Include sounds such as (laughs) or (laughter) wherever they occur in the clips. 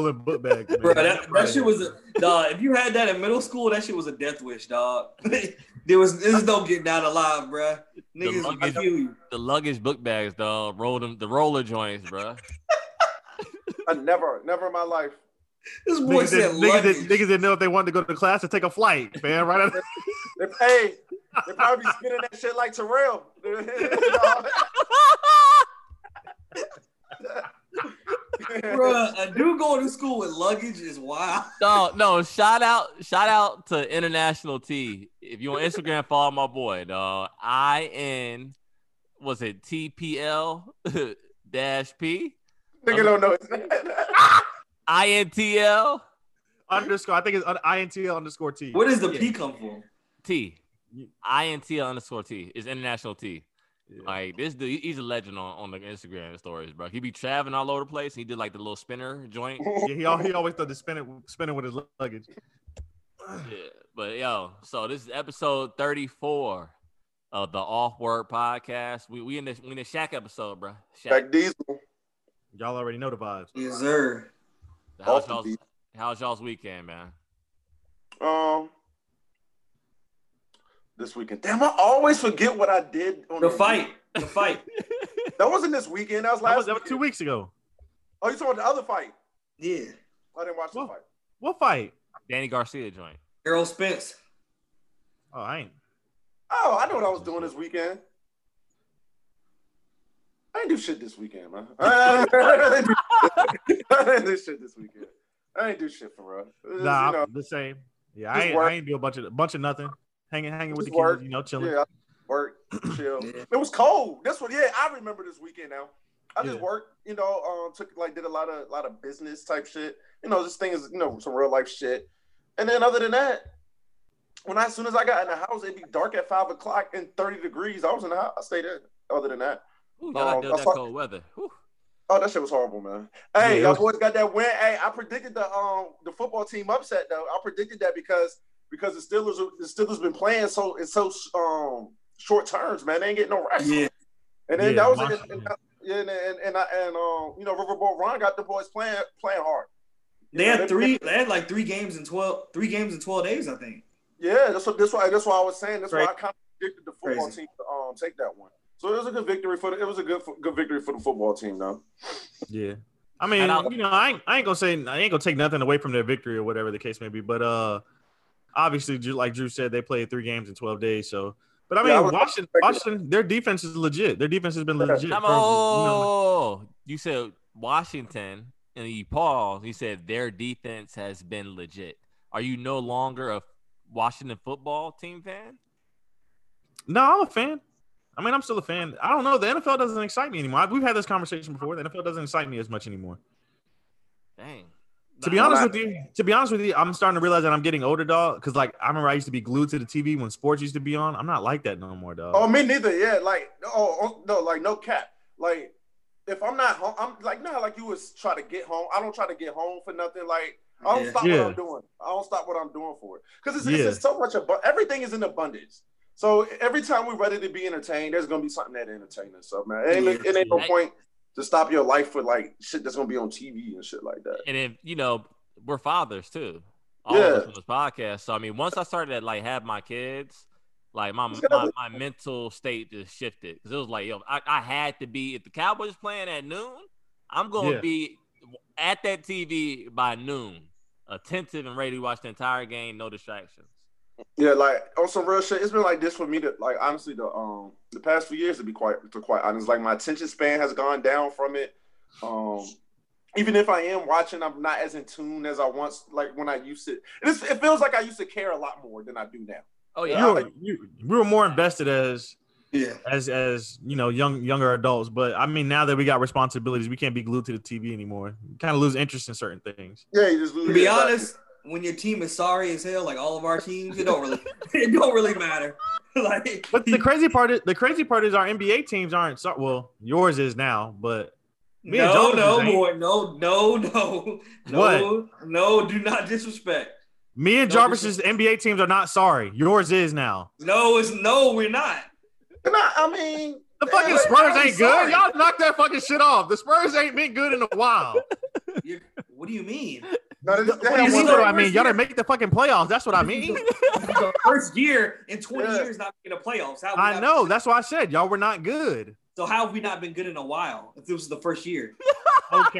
rolling book bag. man. Bro, that, that shit was a dog. If you had that in middle school, that shit was a death wish, dog. (laughs) there was there's no getting out alive, bro. Niggas luggage- would kill you. The luggage book bags, dog. Roll them, the roller joints, bro. (laughs) I never, never in my life. This boy Niggas, said didn't, niggas, didn't, niggas didn't know if they wanted to go to class or take a flight, man. Right? Out (laughs) They pay. They probably spinning that shit like Terrell. (laughs) Bruh, a dude going to school with luggage is wild. (laughs) No, no. Shout out, shout out to International T. If you on Instagram, follow my boy, dog. I N was it TPL (laughs) dash P Nigga don't know. his. I N T L underscore. I think it's intl underscore t. What does the P come from? T. I N T L underscore T is International T. Yeah. Like this dude, he's a legend on, on the Instagram stories, bro. He be traveling all over the place. He did like the little spinner joint. (laughs) Yeah, he, he always thought the spin it, spinning with his luggage. Yeah, but yo, so this is episode 34 of the Off Word Podcast. We we in the we in the Shack episode, bro. Shaq. Jack Diesel. Y'all already know the vibes. Yes, sir. How's y'all's, how's y'all's weekend, man? Um, this weekend. Damn, I always forget what I did on The fight. The fight. (laughs) That wasn't this weekend. That was That last. was, that was two weeks ago. Oh, you talking about the other fight? Yeah. I didn't watch the Whoa. fight. What fight? Danny Garcia joint. Errol Spence. Oh, I ain't. Oh, I know what I was doing this weekend. I didn't do shit this weekend, man. (laughs) (laughs) I didn't do, I didn't do shit this weekend. I ain't do shit for real. Nah, you know, the same. Yeah, I ain't. I ain't do a bunch of bunch of nothing. Hanging, hanging with Just the kids, you know, chilling. yeah, work, (clears throat) chill. Yeah. It was cold. That's what. Yeah, I remember this weekend now. I just Yeah. worked. You know, um, took like did a lot of lot of business type shit. You know, this thing is you know some real life shit. And then other than that, when I, as soon as I got in the house, it'd be dark at five o'clock and thirty degrees. I was in the house. I stayed in. Other than that, Ooh, y'all Um, I that saw- cold weather. Whew. oh, that shit was horrible, man. Hey, it y'all was- boys got that win. Hey, I predicted the um the football team upset though. I predicted that because because the Steelers the Steelers been playing so it's so um short terms, man. They ain't getting no rest. Yeah. And then Yeah, that was my- and, and, and and and, I, and um, you know, Riverboat Ron got the boys playing playing hard. You They know, had three. They had like three games in twelve. Three games in twelve days, I think. Yeah, that's what that's why that's why I was saying. That's why I Right. kind of predicted the football Crazy. team to um take that one. So it was a good victory for the, it was a good good victory for the football team though. Yeah. I mean, you know, I ain't, I ain't gonna say I ain't gonna take nothing away from their victory or whatever the case may be. But uh, obviously, like Drew said, they played three games in twelve days. So, but I mean, Yeah, I Washington, Washington, their defense is legit. Their defense has been legit. Come from, you know. You said Washington and you paused. You said their defense has been legit. Are you no longer a Washington football team fan? no, I'm a fan. I mean, I'm still a fan. I don't know. The NFL doesn't excite me anymore. We've had this conversation before. The NFL doesn't excite me as much anymore. Dang. To be honest with you, to be honest with you, I'm starting to realize that I'm getting older, dog. Because like I remember I used to be glued to the TV when sports used to be on. I'm not like that no more, dog. Oh, me neither. Yeah, like oh, oh no, like no cap. Like if I'm not home, I'm like no, like you was try to get home. I don't try to get home for nothing. Like I don't Yeah. stop Yeah. what I'm doing. I don't stop what I'm doing for it because it's, Yeah. it's just so much. Abu- everything is in abundance. So every time we're ready to be entertained, there's gonna be something that entertains us. So man, it ain't, it ain't no Yeah. point to stop your life for like shit that's gonna be on TV and shit like that. And if you know, we're fathers too. All Yeah. of us on this podcast. So I mean, once I started to like have my kids, like my my, gotta my mental state just shifted because it was like, yo, I, I had to be if the Cowboys playing at noon, I'm gonna Yeah. be at that TV by noon, attentive and ready to watch the entire game, no distractions. Yeah, like on some real shit. It's been like this for me to like honestly the um the past few years to be quite to quite honest. Like my attention span has gone down from it. Um even if I am watching, I'm not as in tune as I once like when I used to. It's, it feels like I used to care a lot more than I do now. Oh you yeah, were, you, we were more invested as Yeah. as as you know young younger adults but i mean now that we got responsibilities we can't be glued to the tv anymore kind of lose interest in certain things Yeah, you just lose. To be yeah, honest, when your team is sorry as hell, like all of our teams, it don't really, (laughs) it don't really matter. (laughs) like, but the crazy part is the crazy part is our nba teams aren't so well yours is now but Me and no, Jonas no, ain't- boy, no, no, no, no, What? no, do not disrespect. Me and No Jarvis's NBA teams are not sorry. Yours is now. No, it's no, we're not. And I, I mean, The fucking like, Spurs I'm ain't good. sorry. Y'all knock that fucking shit off. The Spurs ain't been good in a while. (laughs) You're, what do you mean? No, they, they What you one? What I of- mean? Y'all didn't make the fucking playoffs. That's what I mean. (laughs) the first year in 20 Yeah. years not making the playoffs. How I not- know. That's why I said y'all were not good. So how have we not been good in a while? If this was the first year, (laughs) Okay.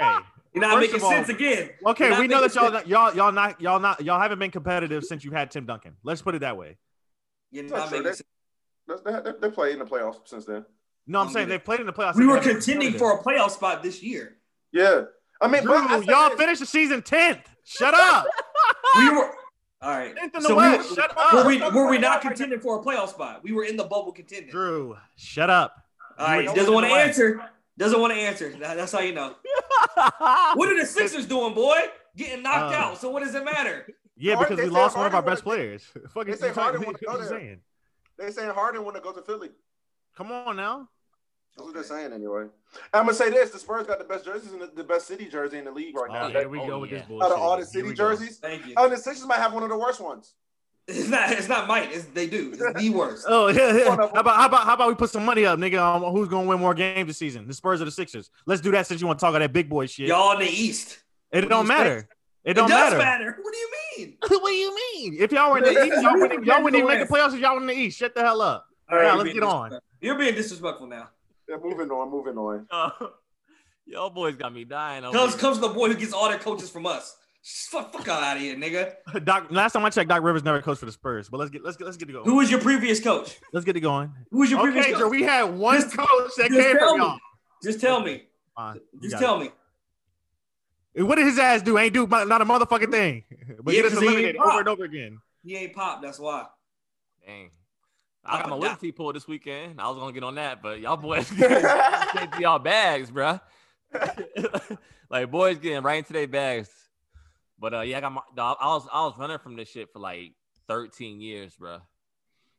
you're not First making all- sense again. Okay, we know that y'all sense. y'all y'all not y'all not y'all haven't been competitive since you had Tim Duncan. Let's put it that way. You're Not not true. making They- sense. They, they, they played in the playoffs since then. No, I'm Um, saying they played in the playoffs. We were they haven't been contending for a playoff spot this year. Yeah, I mean, Drew, but I y'all finished the season tenth. Shut up. (laughs) We were all right. In the So we West. were, Shut were we were we not contending for a playoff spot? We were in the bubble contending. Drew, shut up. All right, You were doesn't want to in the West. answer. Doesn't want to answer. That's how you know. (laughs) What are the Sixers doing, boy? Getting knocked Uh, out. So what does it matter? Yeah, Harden- because we they said lost one of our best wanna- players. (laughs) Fucking they say Harden wanna what go there. saying? They saying Harden want to go to Philly. Come on now. That's what they're saying anyway. I'm gonna say this: the Spurs got the best jerseys and the, the best city jersey in the league right oh, now. Oh, here we go Oh, with this yeah. bullshit. Out of all the city jerseys, Thank you. oh, the Sixers might have one of the worst ones. (laughs) It's not. It's not mine. It's they do. It's the worst. Oh yeah, yeah. How about how about how about we put some money up, nigga? On who's gonna win more games this season? The Spurs or the Sixers? Let's do that since you want to talk about that big boy shit. Y'all in the East. it what don't do matter. It It don't does matter. matter. What do you mean? (laughs) what do you mean? If y'all were in the East, y'all (laughs) wouldn't, y'all wouldn't even make the playoffs if y'all were in the East. Shut the hell up. All right, Now, let's get on. You're being disrespectful now. Yeah, moving on, moving on. (laughs) Y'all boys got me dying. over Comes here. comes the boy who gets all their coaches from us. Fuck, fuck out of here, nigga. (laughs) Doc, last time I checked, Doc Rivers never coached for the Spurs. But let's get let's get let's get it going. Who was your previous coach? Let's get it going. Who was your previous Okay, coach? Drew, we had one Just- coach that came from me. y'all. Just tell me. Fine, Just got tell me. What did his ass do? Ain't do not a motherfucking thing. (laughs) But Yeah, get us 'cause he ain't eliminated pop. over and over again. He ain't pop. That's why. Dang. I got my Up and Willie down. T pulled this weekend. I was gonna get on that, but y'all (laughs) boys to y'all bags, bruh. (laughs) like boys getting right into their bags. But uh, yeah, I got my. Dog, I was I was running from this shit for like 13 years, bruh.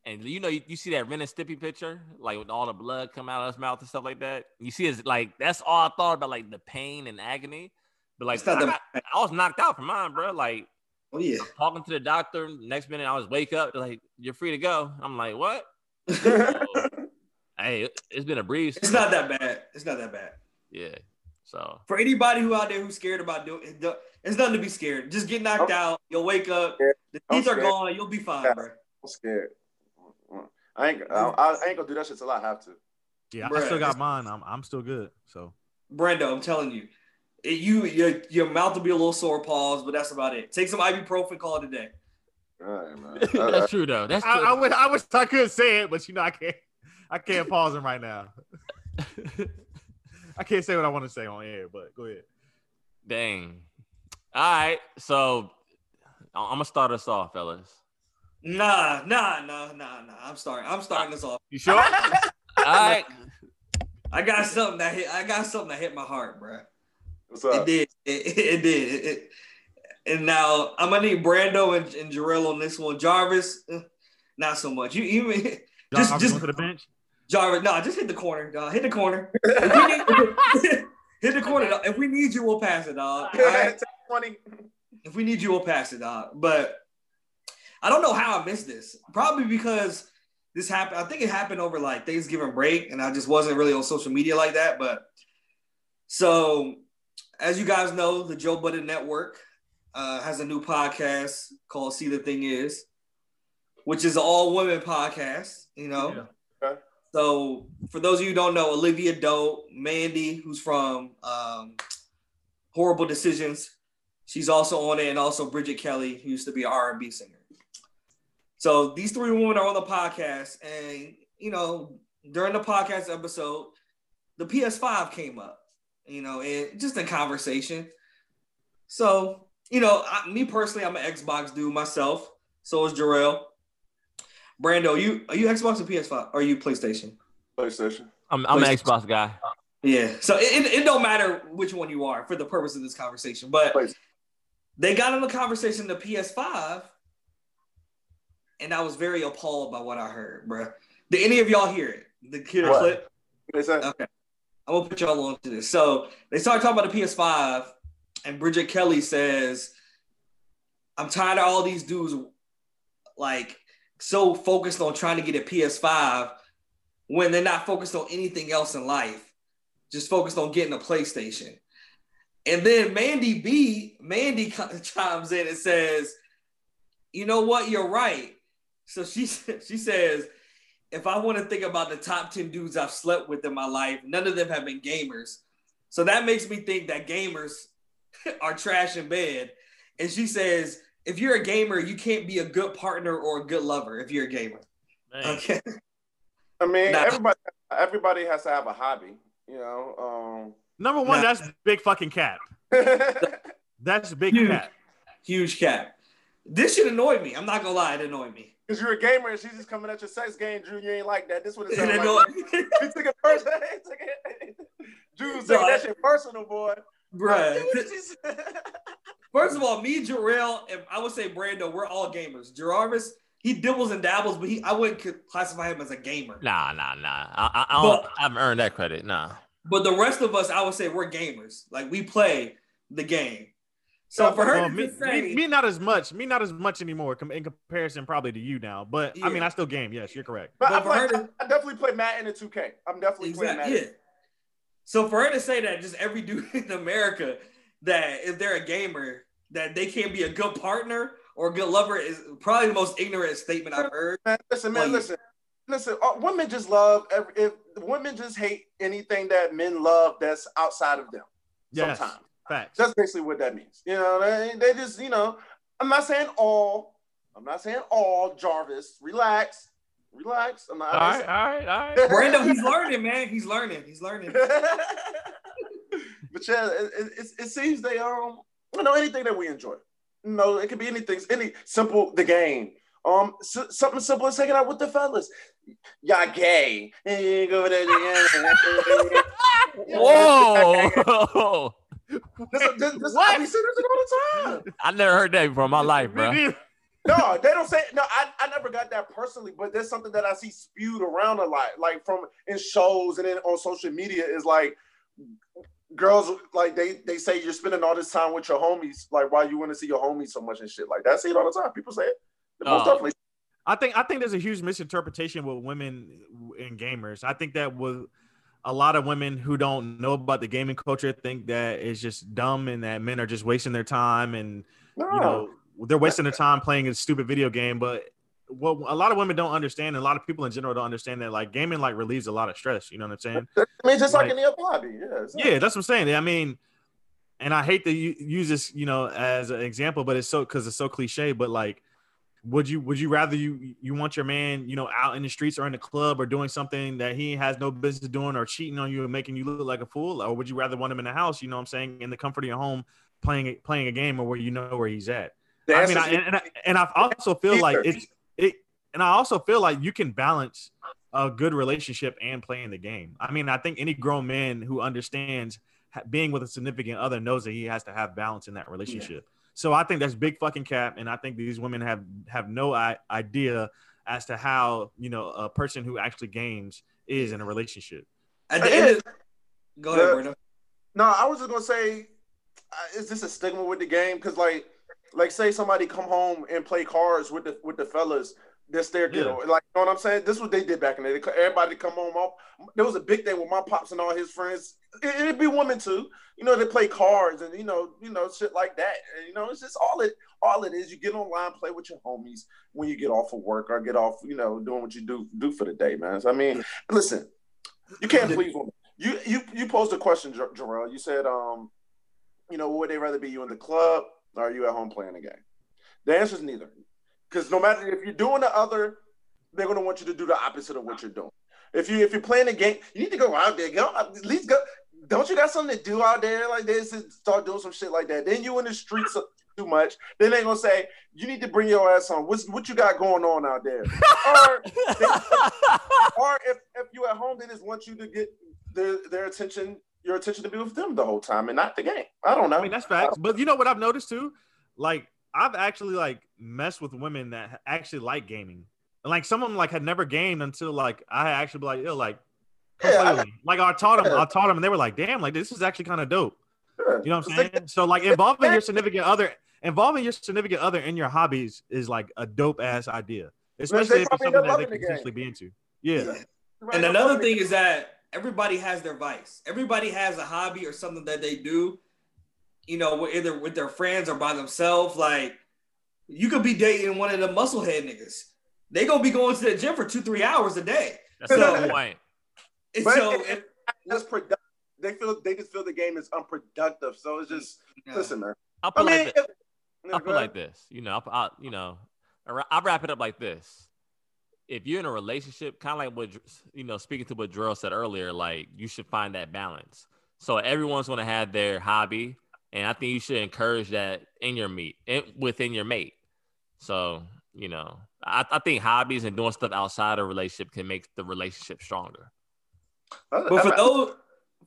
And you know, you, you see that Ren and Stimpy picture, like with all the blood come out of his mouth and stuff like that. You see, it's like that's all I thought about, like the pain and agony. But like, I, got- I was knocked out for mine, bro. Like Oh yeah. talking to the doctor. Next minute, I was wake up, like, "You're free to go." I'm like, "What?" (laughs) So, hey, it, it's been a breeze. It's not that bad. It's not that bad. Yeah. So For anybody who out there who's scared about doing it, it's nothing to be scared. Just get knocked I'm- out. You'll wake up. scared. The teeth are gone. You'll be fine, Yeah. bro. I'm scared. I ain't, I, I ain't gonna do that shit till I have to. Yeah, I Bruh, still got mine. I'm I'm still good. So Brando, I'm telling you, it, you your your mouth will be a little sore, pause, but that's about it. Take some ibuprofen, call it a day. All right, man. (laughs) That's true though. That's true. I, I wish I wish I could say it, but you know I can't. I can't pause him right now. I can't say what I want to say on air, but go ahead. Dang. All right. So I'm gonna start us off, fellas. Nah, nah, nah, nah, nah. I'm starting. I'm starting this off. You sure? (laughs) All right. I got something that hit. I got something that hit my heart, bro. What's It did. It, (laughs) it, it did. It, it- and now I'm gonna need Brando and, and Jarrell on this one. Jarvis, eh, not so much. You even (laughs) just Jarvis just going to the bench. Jarvis. No, just hit the corner. Dog. Hit the corner. (laughs) If we need- hit the corner. Dog. If we need you, we'll pass it, dog. All right? Take 20. If we need you, we'll pass it, dog. But I don't know how I missed this. Probably because this happened. I think it happened over like Thanksgiving break, and I just wasn't really on social media like that. But so, as you guys know, the Joe Budden Network uh, has a new podcast called "See the Thing Is," which is an all women podcast. You know. Yeah. Okay. So, for those of you who don't know, Olivia Dope, Mandii, who's from um, Whoreible Decisions, she's also on it, and also Bridget Kelly, who used to be an R&B singer. So these three women are on the podcast, and you know, during the podcast episode, the PS5 came up, you know, and just in conversation. So, you know, I, me personally, I'm an Xbox dude myself. So is Jarrell. Brando, you are you Xbox or PS5? Or are you PlayStation? PlayStation. I'm I'm an Xbox guy. Yeah. So it, it, it don't matter which one you are for the purpose of this conversation. But they got in the conversation the PS5, and I was very appalled by what I heard, bruh. Did any of y'all hear it? The hear the What? clip? What they? Okay. I'm gonna put y'all on to this. So they started talking about the PS5, and Bridget Kelly says I'm tired of all these dudes like so focused on trying to get a PS5 when they're not focused on anything else in life, just focused on getting a PlayStation. And then Mandii B, Mandii (laughs) chimes in and says, "You know what? You're right." So she (laughs) she says, "If I want to think about the top ten dudes I've slept with in my life, none of them have been gamers. So that makes me think that gamers (laughs) are trash in bed." And she says, "If you're a gamer, you can't be a good partner or a good lover if you're a gamer." Man. Okay. I mean, Nah. everybody everybody has to have a hobby, you know. Number one, Nah. that's big fucking cap. Um, (laughs) That's big Huge. cap. Huge cap. This should annoy me. I'm not gonna lie, it annoyed me. Because you're a gamer and she's just coming at your sex game, Drew. You ain't like that. This what it It sounded (laughs) like. me. He took it personal. (laughs) He took it- Drew's taking that shit personal, boy. Bruh. (laughs) First of all, me, Jarrell, and I would say Brando, we're all gamers. Jarvis, he dibbles and dabbles, but he I wouldn't classify him as a gamer. Nah, nah, nah. I, I, I, don't, But- I haven't earned that credit. Nah. But the rest of us, I would say we're gamers. Like we play the game. So for her Well, to me, say, me, me not as much. Me not as much anymore com- in comparison probably to you now. But I mean, I still game. Yes, you're correct. But, But I, for play, to- I definitely play Madden and 2K. I'm definitely playing exactly, Madden. yeah. So for her to say that just every (laughs) dude in America that if they're a gamer that they can't be a good partner or a good lover is probably the most ignorant statement I've heard. Man, listen, man, Well, you- listen, listen. Uh, women just love every, if women just hate anything that men love that's outside of them. Yes, Sometimes facts. that's basically what that means. You know, they, they just, you know, I'm not saying all. I'm not saying all. Jarvis, relax, relax. I'm not. All right, all right, all right. Brando, he's learning, man. He's learning. He's learning. (laughs) but yeah, it, it, it, it seems they um, you know, anything that we enjoy. You know, it could be anything, any simple, the game. Um, s- something simple as hanging out with the fellas. Y'all gay. And you go there together. Whoa! (laughs) (laughs) This, this, this, What? I be saying this all the time. I never heard that before in my life, bro. No, they don't say no. I, I never got that personally, but there's something that I see spewed around a lot, like from in shows and then on social media is like girls like they they say you're spending all this time with your homies, like why you want to see your homies so much and shit like that. I see it all the time. People say it. Most Oh. definitely. I think I think there's a huge misinterpretation with women and gamers. I think that with a lot of women who don't know about the gaming culture think that it's just dumb and that men are just wasting their time and No. you know they're wasting their time playing a stupid video game. But what a lot of women don't understand, and a lot of people in general don't understand that like gaming like relieves a lot of stress. You know what I'm saying? I mean, just like Like- any other hobby. Yeah. not- Yeah, that's what I'm saying. I mean, and I hate to use this, you know, as an example, but it's so because it's so cliche. But like, would you would you rather you you want your man, you know, out in the streets or in the club or doing something that he has no business doing or cheating on you and making you look like a fool, or would you rather want him in the house? You know, what I'm saying, in the comfort of your home, playing a- playing a game or where you know where he's at. The I mean, I, and, and, I, and I also feel like it's it, and I also feel like you can balance a good relationship and playing the game. I mean, I think any grown man who understands being with a significant other knows that he has to have balance in that relationship. So I think that's big fucking cap, and I think these women have have no I- idea as to how you know a person who actually games is in a relationship. At the end go ahead, The- Brando. No, I was just gonna say, uh, is this a stigma with the game? Because like, like say somebody come home and play cards with the with the fellas. That's their Yeah. deal. Like, you know what I'm saying? This is what they did back in the day. Everybody come home. All, there was a big thing with my pops and all his friends. It, it'd be women too. You know, they play cards and you know, you know, shit like that. And, you know, it's just all it all it is. You get online, play with your homies when you get off of work or get off, you know, doing what you do do for the day, man. So, I mean, listen, you can't please women. You you you posed a question, Jarrell. You said, um, you know, would they rather be you in the club or are you at home playing the game? The answer is neither. Because no matter if you're doing the other, they're gonna want you to do the opposite of what you're doing. If you if you're playing a game, you need to go out there. Go at least go. Don't you got something to do out there like this? And start doing some shit like that. Then you in the streets too much. Then they gonna say you need to bring your ass on. What's what you got going on out there? or (laughs) or if, if you at home, they just want you to get their their attention, your attention to be with them the whole time and not the game. I don't know. I mean, that's facts. But you know what I've noticed too? Like, I've actually like messed with women that actually like gaming. And like some of them like had never gamed until like I actually be like, yo, like Yeah, I- like I taught them, I taught them, and they were like, damn, like this is actually kind of dope. Yeah. You know what I'm saying? So like involving your significant other, involving your significant other in your hobbies is like a dope ass idea, they especially if it's something that they the could potentially be into. Yeah, And another thing is that everybody has their vice. Everybody has a hobby or something that they do, you know, either with their friends or by themselves. Like, you could be dating one of the musclehead niggas. They gonna be going to the gym for two, three hours a day. That's the (laughs) point. And But so, it- if, just productive. They feel they just feel the game is unproductive. So it's just Yeah. listen, man. I'll I put mean, like this. I'll put like this. You know, I'll, I'll you know, I'll I'll wrap it up like this. If you're in a relationship, kind of like what you know, speaking to what Gerald said earlier, like you should find that balance. So everyone's going to have their hobby, and I think you should encourage that in your meet, in, within your mate. So you know, I, I think hobbies and doing stuff outside of a relationship can make the relationship stronger. But for those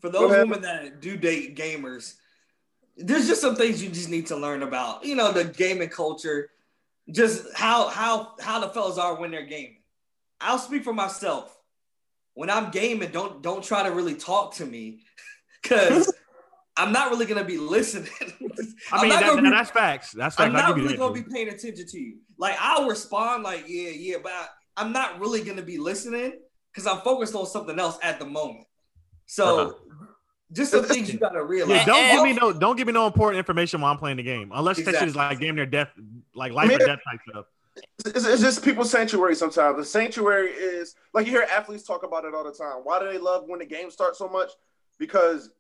for those women that do date gamers, there's just some things you just need to learn about. You know, the gaming culture, just how how how the fellas are when they're gaming. I'll speak for myself. When I'm gaming, don't don't try to really talk to me, (laughs) because I'm not really gonna be listening. (laughs) I mean that, be- that's facts. That's facts. I'm not really gonna be paying attention to you. Like I'll respond like yeah, yeah, but I, I'm not really gonna be listening because I'm focused on something else at the moment. So Uh-huh. just some things you gotta realize. Yeah, don't And- give me no don't give me no important information while I'm playing the game. Unless that shit is like damn near death, like life mean, or death type stuff. it's, it's just people's sanctuary sometimes. The sanctuary is like you hear athletes talk about it all the time. Why do they love when the game starts so much? Because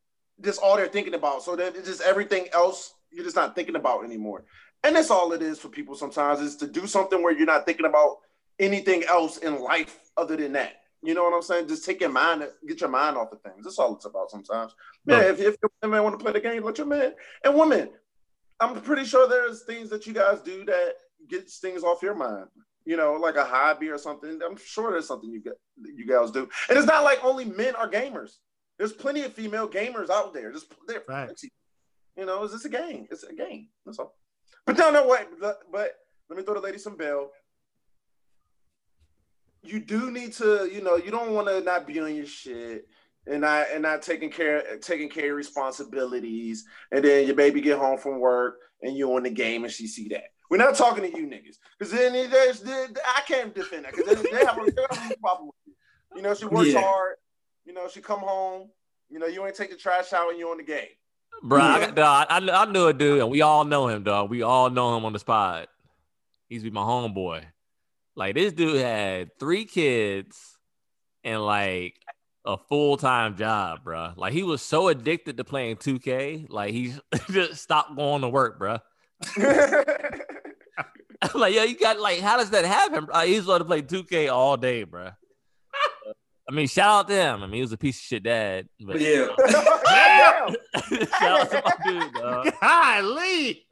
just all they're thinking about. So then it's just everything else you're just not thinking about anymore. And that's all it is for people sometimes is to do something where you're not thinking about anything else in life other than that. You know what I'm saying? Just take your mind, get your mind off of things. That's all it's about sometimes. Yeah, No. if, if your man want to play the game, let your man. And women, I'm pretty sure there's things that you guys do that gets things off your mind. You know, like a hobby or something. I'm sure there's something you get you guys do. And it's not like only men are gamers. There's plenty of female gamers out there. Just they're Right. You know, it's just a game. It's a game. That's all. But no, no, wait. But, but let me throw the lady some bell. You do need to, you know, you don't want to not be on your shit and not and not taking care taking care of responsibilities. And then your baby get home from work and you on the game and she see that. We're not talking to you niggas because then there's, I can't defend that because they have, a, they have a problem with you. You know, she works Yeah. hard. You know, she come home. You know, you ain't take the trash out and you on the game. Bro, I, got, dog, I, I knew a dude, and we all know him, dog. We all know him on the spot. He's be my homeboy. Like this dude had three kids and like a full time job, bro. Like he was so addicted to playing 2K, like he (laughs) just stopped going to work, bro. (laughs) (laughs) like, yeah, you got like, how does that happen? Bro? He's going to play 2K all day, bro. I mean, shout out to him. I mean, he was a piece of shit dad. But But yeah, Damn. (laughs) shout out to my dude, dog. Golly.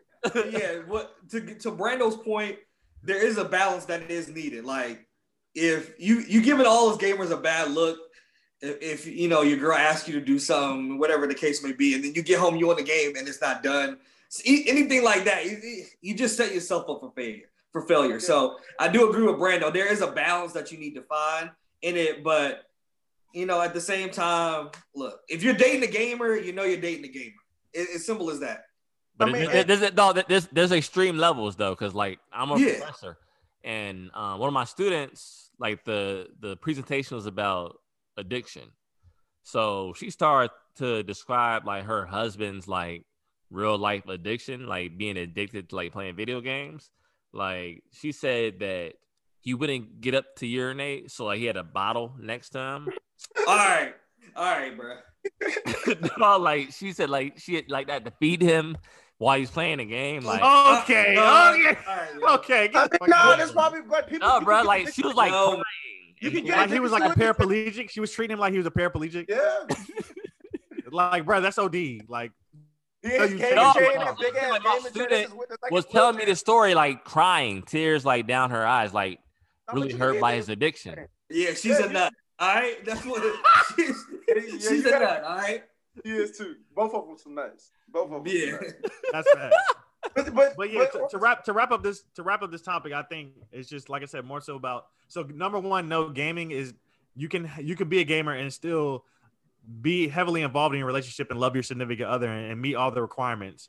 yeah. What to to Brando's point, there is a balance that is needed. Like if you you giving all those gamers a bad look, if, if you know your girl asks you to do something, whatever the case may be, and then you get home, you on the game, and it's not done. See, anything like that, you, you just set yourself up for failure. For failure. So I do agree with Brando. There is a balance that you need to find in it, but you know, at the same time, look, if you're dating a gamer, you know you're dating a gamer. It, it's simple as that. But I mean, it- there's, there's, no, there's, there's extreme levels though, because like I'm a Yeah. professor, and um, one of my students, like the the presentation was about addiction. So she started to describe like her husband's like real life addiction, like being addicted to like playing video games. Like she said that he wouldn't get up to urinate, so like he had a bottle next to him. (laughs) All right. All right, bro. (laughs) no, like she said, like she had like that to feed him while he's playing the game. Like, Okay. Uh, okay. all right, yeah. Okay. I Get the mean, no, out. that's probably like people. no, bro, like she was like No. crying. You can get Like he was like a What is it? paraplegic. She was treating him like he was a paraplegic. Yeah. (laughs) Like, bro, that's OD. Like, Yeah, you game No, chain but- and big ass but my game chain student is with us like was telling me the story, like crying, tears like down her eyes, like How really hurt by his addiction. Yeah, she's Yeah, a nut. All right, (laughs) that's what it, (laughs) she's. Yeah, she's a gotta- nut. All right. He is too. Both of them some nuts. Both of them. some Yeah. nuts. (laughs) that's bad. But, but, But yeah, but- to, to wrap to wrap up this to wrap up this topic, I think it's just like I said, more so about so number one, no gaming is you can you can be a gamer and still be heavily involved in your relationship and love your significant other and, and meet all the requirements.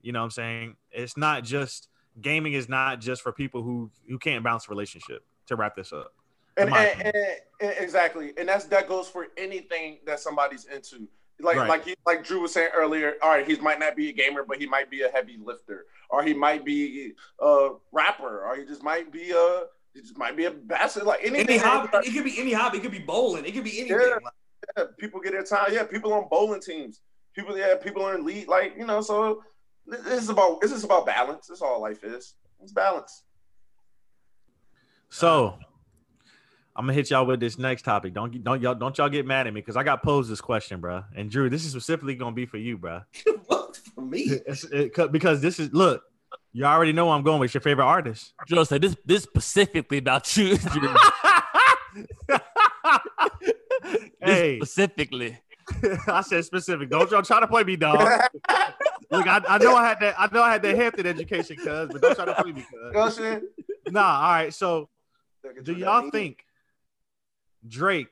You know what I'm saying? It's not just gaming is not just for people who who can't balance a relationship. To wrap this up, And, and, and, and- exactly, and that's that goes for anything that somebody's into. Like Right. like he, like Drew was saying earlier. All right, he might not be a gamer, but he might be a heavy lifter, or he might be a rapper, or he just might be a he just might be a bastard. Like anything. Any hobby, it could be any hobby. It could be bowling. It could be anything. Yeah. Yeah, people get their time. Yeah, people on bowling teams. People, yeah, people are in league. Like you know, so this is about this is about balance. That's all life is. It's balance. So I'm gonna hit y'all with this next topic. Don't don't y'all don't y'all get mad at me because I got posed this question, bro. And Drew, this is specifically gonna be for you, bro. (laughs) what for me? It's, it, because this is look. You already know where I'm going with your favorite artist. Joe said this this specifically about you. (laughs) Drew. (laughs) hey, specifically. I said specific. Don't y'all try to play me, dog. Look, I, I know I had that. I know I had that Hampton education, cuz, but don't try to play me, You know cuz. saying? Nah, all right. So, do y'all think Drake?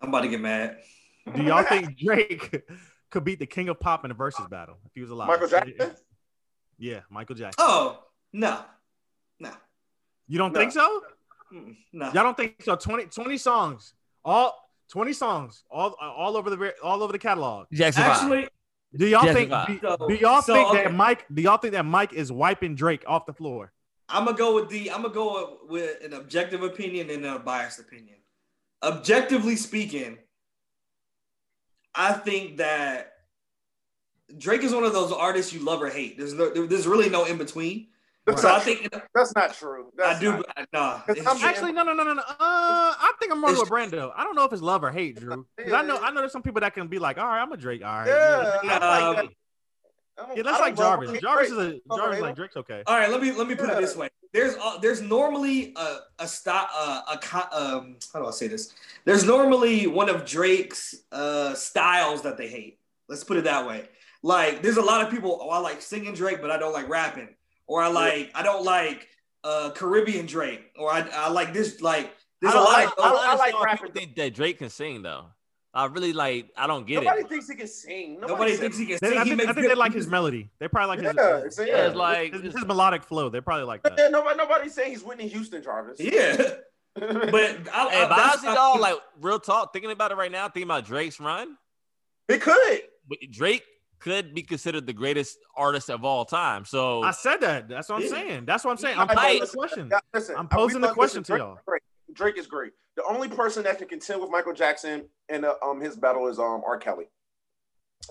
I'm about to get mad. Do y'all think (laughs) Drake could beat the King of Pop in a versus battle if he was alive? Michael Jackson? Yeah, Michael Jackson. Oh no, no, You don't No. think so? Mm, no. Y'all don't think so? 20, 20 songs, all 20 songs, all all over the all over the catalog. Jackson Five. Actually, Do y'all Yes, think? Do, do y'all so, think okay. that Mike? Do y'all think that Mike is wiping Drake off the floor? I'm gonna go with the. I'm gonna go with an objective opinion and a biased opinion. Objectively speaking, I think that Drake is one of those artists you love or hate. There's no, there's really no in between. That's, So I not, think that's not true. That's I do. not- Nah, I'm true. Actually, no, no, no, no, no. Uh, I think I'm more It's- with Brando. I don't know if it's love or hate, Drew. 'Cause I know, I know there's some people that can be like, all right, I'm a Drake. All right, Yeah, yeah. I like that. Um, I don't- Yeah, that's like love Jarvis. Drake. Jarvis is a Jarvis is like Drake's okay. All right, let me let me put Yeah. it this way. There's uh, there's normally a a stop uh, a co- um how do I say this? There's normally one of Drake's uh styles that they hate. Let's put it that way. Like there's a lot of people. Oh, I like singing Drake, but I don't like rapping. Or I like I don't like uh Caribbean Drake. Or I I like this like there's I a don't lot like- of I- I understand like why rapping. people think that Drake can sing though. I really like. I don't get Nobody it. Nobody thinks he can sing. Nobody, nobody thinks he can They, sing. I He think, I makes think they good like his melody. They probably like his, Yeah, it's, Yeah, yeah. it's like his, his melodic flow. They probably like that. yeah, nobody, nobody's saying he's Whitney Houston, Jarvis. Yeah, (laughs) but I, Hey, I, but honestly, how- though, like real talk, thinking about it right now, thinking about Drake's run, it could. Drake could be considered the greatest artist of all time. So I said that. That's what I'm Yeah. saying. That's what I'm saying. I'm posing the question. listen, I'm posing the question to y'all. is great. Drake is great. The only person that can contend with Michael Jackson in uh, um his battle is um R. Kelly.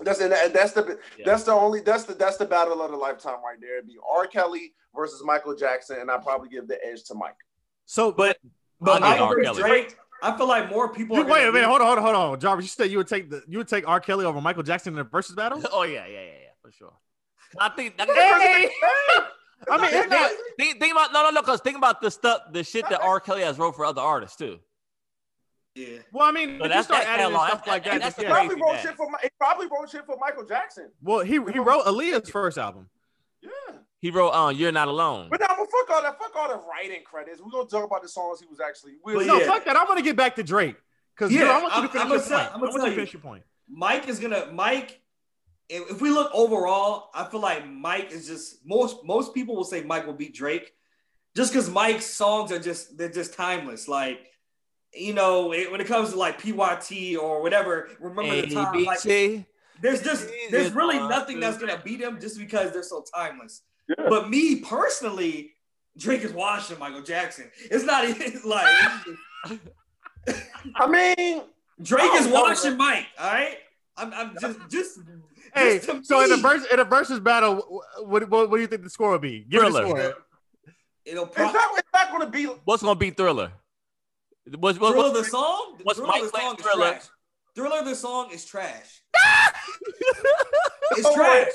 That's and that's the Yeah. that's the only that's the that's the battle of the lifetime right there. It'd be R. Kelly versus Michael Jackson, and I probably give the edge to Mike. So, But but I'll give Mike R. versus Kelly. Drake, I feel like more people. you, are wait a minute. Hold on, hold on, hold on. Jarvis, you said you would take the you would take R. Kelly over Michael Jackson in a versus battle? (laughs) oh yeah, yeah, yeah, yeah, for sure. I think. I, Hey! (laughs) I mean, it's not. think, think about no, no, no, because think about the stuff, the shit that (laughs) R. Kelly has wrote for other artists too. Yeah. Well, I mean, But if you that's- start that adding in catalog- stuff like that- that, that's then the yeah. probably crazy wrote bad. shit for Mi- he probably wrote shit for Michael Jackson. Well, he he wrote Aaliyah's first album. Yeah. He wrote uh, "You're Not Alone." But now, but fuck all that. Fuck all the writing credits. We're gonna talk about the songs he was actually. We'll No, yeah. fuck that. I want to get back to Drake because Yeah, I want you to finish I'm your gonna tell- point. I'm gonna tell you. finish your point. Mike is gonna Mike. If, if we look overall, I feel like Mike is just most most people will say Mike will beat Drake, just because Mike's songs are just they're just timeless. Like you know, it, when it comes to like PYT or whatever, remember the time. Like, ABC. there's just there's really nothing that's gonna beat him just because they're so timeless. Yeah. But me personally, Drake is watching Michael Jackson. It's not (laughs) even like it's just- I mean, Drake is watching Mike. All right, I'm, I'm just just. Hey, so in a verse in a versus battle, what, what, what do you think the score will be? Give me the Thriller. score. It'll it's not, it's not gonna be. What's gonna beat Thriller? What's, what, Thriller what, the song. what's Thriller Mike the song is Thriller? trash. Thriller the song is trash. (laughs) It's Oh, trash.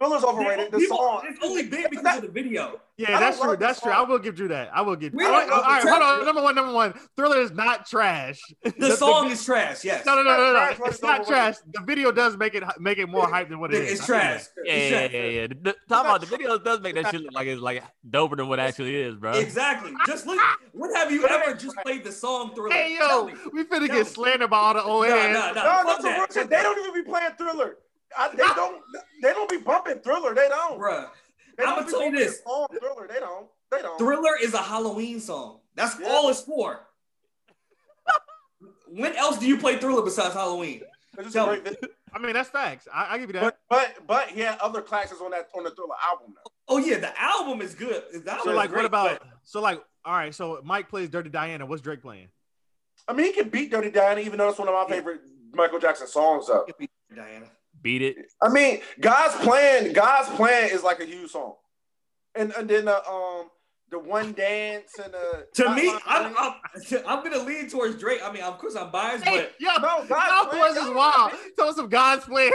Wait. Thriller's overrated. The People- song. It's only big because of the video. Yeah, that's true. love the That's true. I will give Drew that. I will give. We all don't right, love all right, hold on. Number one, number one. Thriller is not trash. The song is trash. Yes. No, no, no, no, no. but It's it's not trash. The video does make it make it more hype than what it is. It's trash. Yeah, yeah, yeah, yeah. The, the, about the video does make that shit look like it's like doper than what it actually is, bro. Exactly. Just look. When have you ever just played the song Thriller? Hey yo, we finna get slandered by all the old No, heads. no, no. No, fuck that's a that. real shit. They don't even be playing Thriller. I, they don't. They don't be bumping Thriller. They don't. Bruh. They I'ma don't be tell you this. Song Thriller. They don't. They don't. Thriller is a Halloween song. That's Yeah. all it's for. when else do you play Thriller besides Halloween? Tell me. I mean, that's facts. I, I give you that. But but but he had other classes on that on the Thriller album though. Oh yeah, the album is good. The album so like, great, what about? but So like, all right. So Mike plays Dirty Diana. What's Drake playing? I mean, he can beat Dirty Diana, even though it's one of my Yeah. favorite Michael Jackson songs. Though. Diana? Beat it. I mean, God's plan. God's plan is like a huge song, and and then the um the one dance and the To me, I'm, I'm (laughs) I'm gonna lean towards Drake. I mean, of course I'm biased, Hey, but yo, No, God's God's plan- was is God's wild. plan- Tell us some God's plan.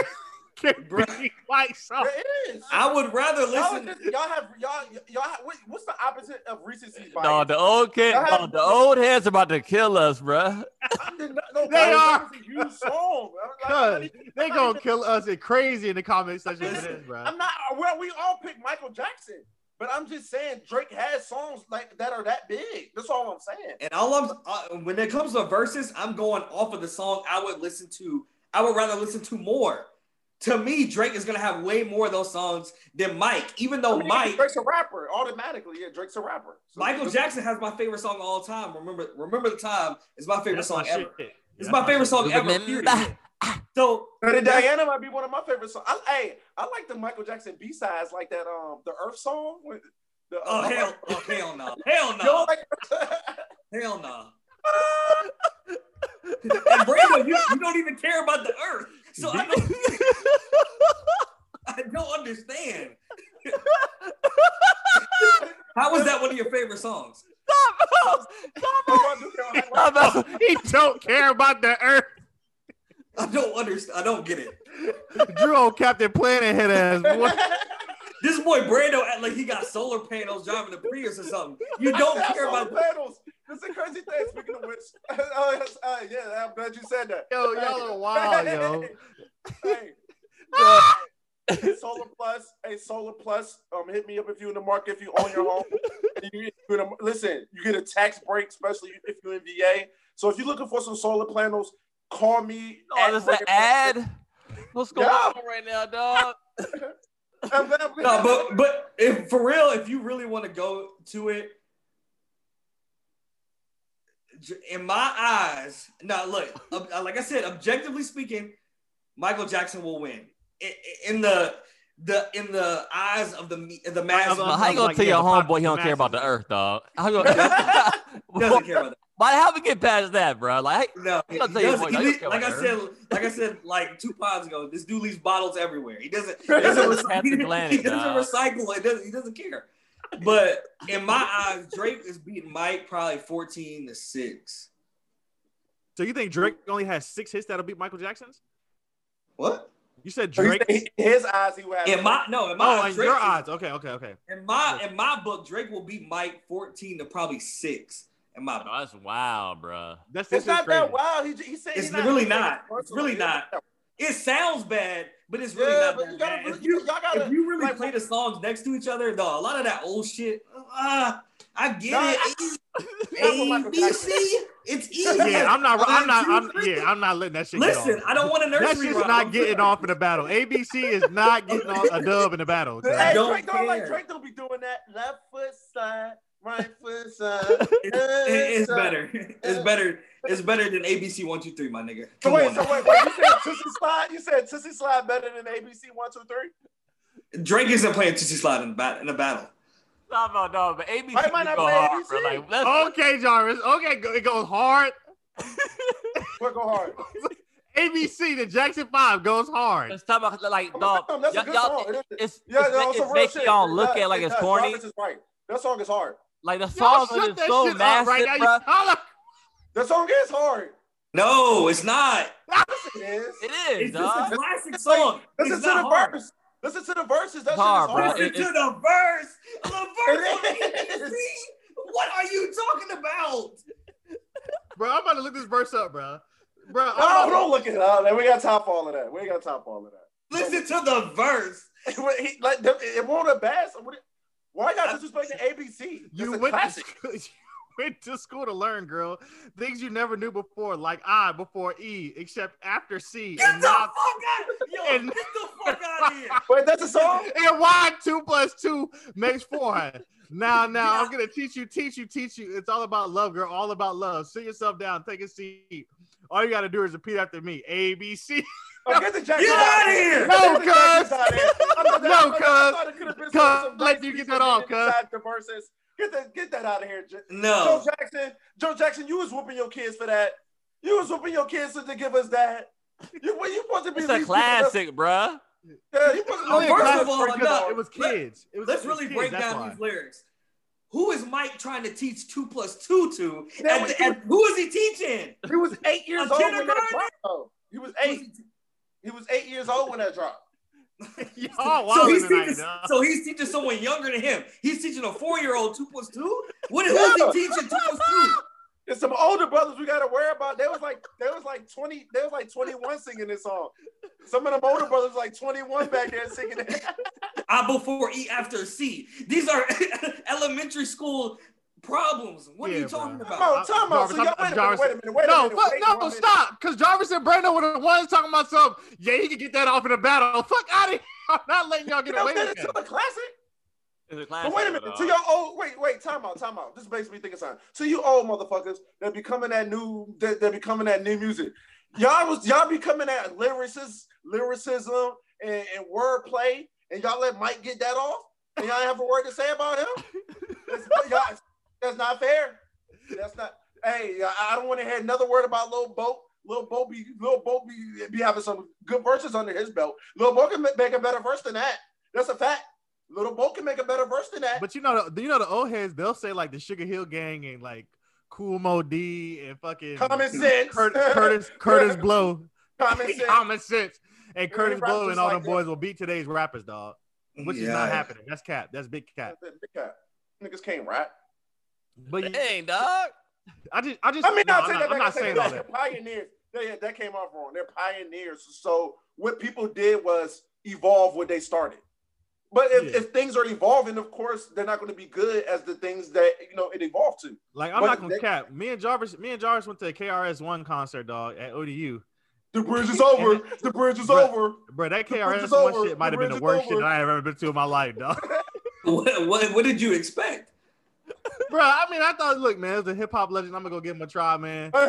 Can Bruh. be like so. There is. I would rather Y'all, listen. just, y'all have y'all y'all have, what, what's the opposite of recency bias? No, the old kid, I no, the old heads about to kill us, bruh. (laughs) no, no, They no, are. It's a huge song. Like, Cause they I'm gonna even- kill us and crazy in the comment section for Listen, bro. I'm not. Well, we all pick Michael Jackson, but I'm just saying Drake has songs like that are that big. That's all I'm saying. And all I'm uh, when it comes to verses, I'm going off of the song I would listen to. I would rather listen to more. To me, Drake is gonna have way more of those songs than Mike. Even though I mean, Mike, Drake's a rapper automatically. Yeah, Drake's a rapper. So- Michael Jackson has my favorite song of all time. Remember, remember the time is my favorite That's song my ever. shit. It's That's my favorite song ever. Period. So Dirty Diana might be one of my favorite songs. I, hey, I like the Michael Jackson B sides, like that um the Earth song. with The, Oh uh, hell, oh hell (laughs) no, hell no, like hell no. and Brandon, you, you don't even care about the earth, so I don't, (laughs) I don't understand. How is that one of your favorite songs? Stop, stop, stop. he don't care about the earth. I don't understand. I don't get it. Drew on Captain Planet head ass boy. (laughs) This boy Brando act like he got solar panels driving the Prius or something. You don't I care solar about. panels. That's a crazy thing. Speaking of which, (laughs) oh, yes, uh, yeah, I'm glad you said that. Yo, y'all are wild, yo. (laughs) Hey, hey, (laughs) Solar Plus, hey, Solar Plus, um, hit me up if you're in the market, if you own your home. And you, you're a- listen, you get a tax break, especially if you're in VA. So if you're looking for some solar panels, call me. Oh, at this is an ad. What's going Yeah. on right now, dog? I'm glad- I'm No, but but if for real, if you really want to go to it, in my eyes, now look, uh, like I said, objectively speaking, Michael Jackson will win. I- I- In the the in the eyes of the me- the mass, Of- Now, how you gonna like, tell yeah, your homeboy he don't care about the earth, dog? How you gonna, (laughs) doesn't care about that. But how we get past that, bro? Like, No, he I'll tell you doesn't- what, he I le- don't care like I about said, like I said, like two pods ago, this dude leaves bottles everywhere. He doesn't. He doesn't, It's recy- (laughs) he, doesn't recycle. He doesn't. He doesn't care. But in my eyes, Drake is beating Mike probably fourteen to six. So you think Drake only has six hits that'll beat Michael Jackson's? What? You said So you Drake. his eyes, he would have. In my no, in my Oh, eyes, Drake your is- odds. Okay, okay, okay. in my in my book, Drake will beat Mike fourteen to probably six. In my. Oh, that's wild, bro. That's It's not crazy. that wild. He, he said It's he's really not. It's really Yeah. not. It sounds bad, but it's really Yeah, not but that you gotta, bad. If you, you y'all gotta, if you really like, play the songs next to each other, though, a lot of that old shit, ah, I get Nah, it. Not (laughs) with Michael A B Jackson. C, it's (laughs) easy. Yeah, I'm not. I'm not. I'm, (laughs) yeah, I'm not letting that shit. Listen, get off. I don't want a That nursery shit's rhyme. not getting off in the battle. ABC is not getting off a dub in the battle. Hey, I don't Drake don't like. Drake don't be doing that. Left foot slide, right foot uh, (laughs) slide. It's, it's better. Uh, it's better. It's better than ABC one two three, my nigga. So wait, on. so now. wait, wait. You said Toosie Slide. You said Toosie Slide better than ABC one two three. Drake isn't playing Toosie Slide in, bat- in a battle. No, no, no, but ABC Why am not go playing hard, bro. ABC? Like, that's, Okay, Jarvis. Okay, go- it goes hard. (laughs) What go hard? (laughs) ABC, the Jackson Five goes hard. let's talk about like, I'm dog. saying, That's a y'all- good y'all- song. It is. It's Yeah, it's, no, it's some real making y'all look does, at like it's corny. Jarvis is right. That song is hard. Like the Y'all song shut is so massive, right now. bro. You holla. Song is hard. No, it's not. Yes, it is. It is, It's just a classic song. Listen It's to the not hard. verse. Listen to the verses. That hard, shit bro. is hard. Listen It- to the verse. The verse. It (laughs) on is. What are you talking about? Bro, I'm about to look this verse up, bro. Bro, I'm No, don't look it up. Man. We got time for all of that. We got time for all of that. Listen to the verse. (laughs) he, like it won't a bass. What it- Why y'all disrespecting ABC? you It's a went. classic. (laughs) went to school to learn, girl. Things you never knew before, like I before E, except after C. Get and the now- fuck out! Yo, and- get the (laughs) fuck out of here! Wait, that's a song? (laughs) and why two plus two makes four. Now, now I'm gonna teach you, teach you, teach you. It's all about love, girl. All about love. Sit yourself down, take a seat. All you gotta do is repeat after me. A B C. Oh, get the Jackson Get out of here! No, Get the Jacksons cuz. out of here. I'm just- No, I thought- I cuz. thought it could've been Cuz, some- some let you get that off, cuz. inside The verses. Get that, get that out of here. No. Joe Jackson, Joe Jackson, you was whooping your kids for that. You was whooping your kids to give us that. You, well, you supposed to be It's a at least giving us- classic, bruh. Yeah, you supposed to Oh, be first classic of all, no. It was Let- kids. It was, Let's it was really kids, break down why. these lyrics. Who is Mike trying to teach two plus two to? That And, was- and who is he teaching? He was eight years old when that dropped. He was eight. He was eight years old when that dropped. (laughs) Y'all so, he's teaching, dog. so he's teaching someone younger than him. He's teaching a four-year-old two plus two. What is Yeah. he teaching two plus two? There's some older brothers we gotta worry about. There was like there was like 20, there was like 21 singing this song. Some of them older brothers was like 21 back there singing it. (laughs) I before E after C. These are (laughs) elementary school problems. What are you talking bro. Time about? out, time out. So y'all, I'm- wait a minute, wait a minute, wait a No, minute. fuck, wait no, one minute. stop. Because Jarvis and Brandon were the ones talking about something. Yeah, he can get that off in a battle. Fuck out of here. (laughs) I'm not letting y'all get You know, away that with is that. still a classic. It's a classic. But wait a minute. Uh, to So y'all old wait, wait, time out, time out. This makes me think of something. So you old motherfuckers that becoming that new that, that becoming that new music. Y'all was y'all becoming that lyricism, lyricism and, and wordplay, and y'all let Mike get that off, and y'all have a word to say about him. (laughs) That's, y'all, that's not fair. That's not. Hey, I I don't want to hear another word about Lil Boat. Lil Boat be Lil Boat be, be having some good verses under his belt. Lil Boat can make a better verse than that. That's a fact. Little Boat can make a better verse than that. But you know, the, you know the old heads. They'll say like the Sugar Hill Gang and like Kool Moe Dee and fucking Common sense. Curt, Kurtis Kurtis Blow, (laughs) Common sense. common sense, and Kurtis rap Blow and all like them that. boys will beat today's rappers, dog. Which is not happening. That's cap. That's big cap. Big cat. Niggas can't rap. But you, Dang, dog. I just, I just, I mean, no, I'll I'm take not, that I'm not saying that all that. They're pioneers. Yeah, that came off wrong. They're pioneers. So what people did was evolve what they started. But if, Yeah. if things are evolving, of course, they're not going to be good as the things that you know it evolved to. Like I'm But not gonna they- cap. Me and Jarvis, me and Jarvis went to a KRS One concert, dog, at ODU. The (laughs) bridge is over. The bridge is Bruh. over. Bro, that KRS One shit might have been the worst shit I have ever been to in my life, dog. (laughs) What, what, what did you expect? Bro, I mean, I thought, look, man, it was a hip hop legend. I'm gonna go give him a try, man. (laughs)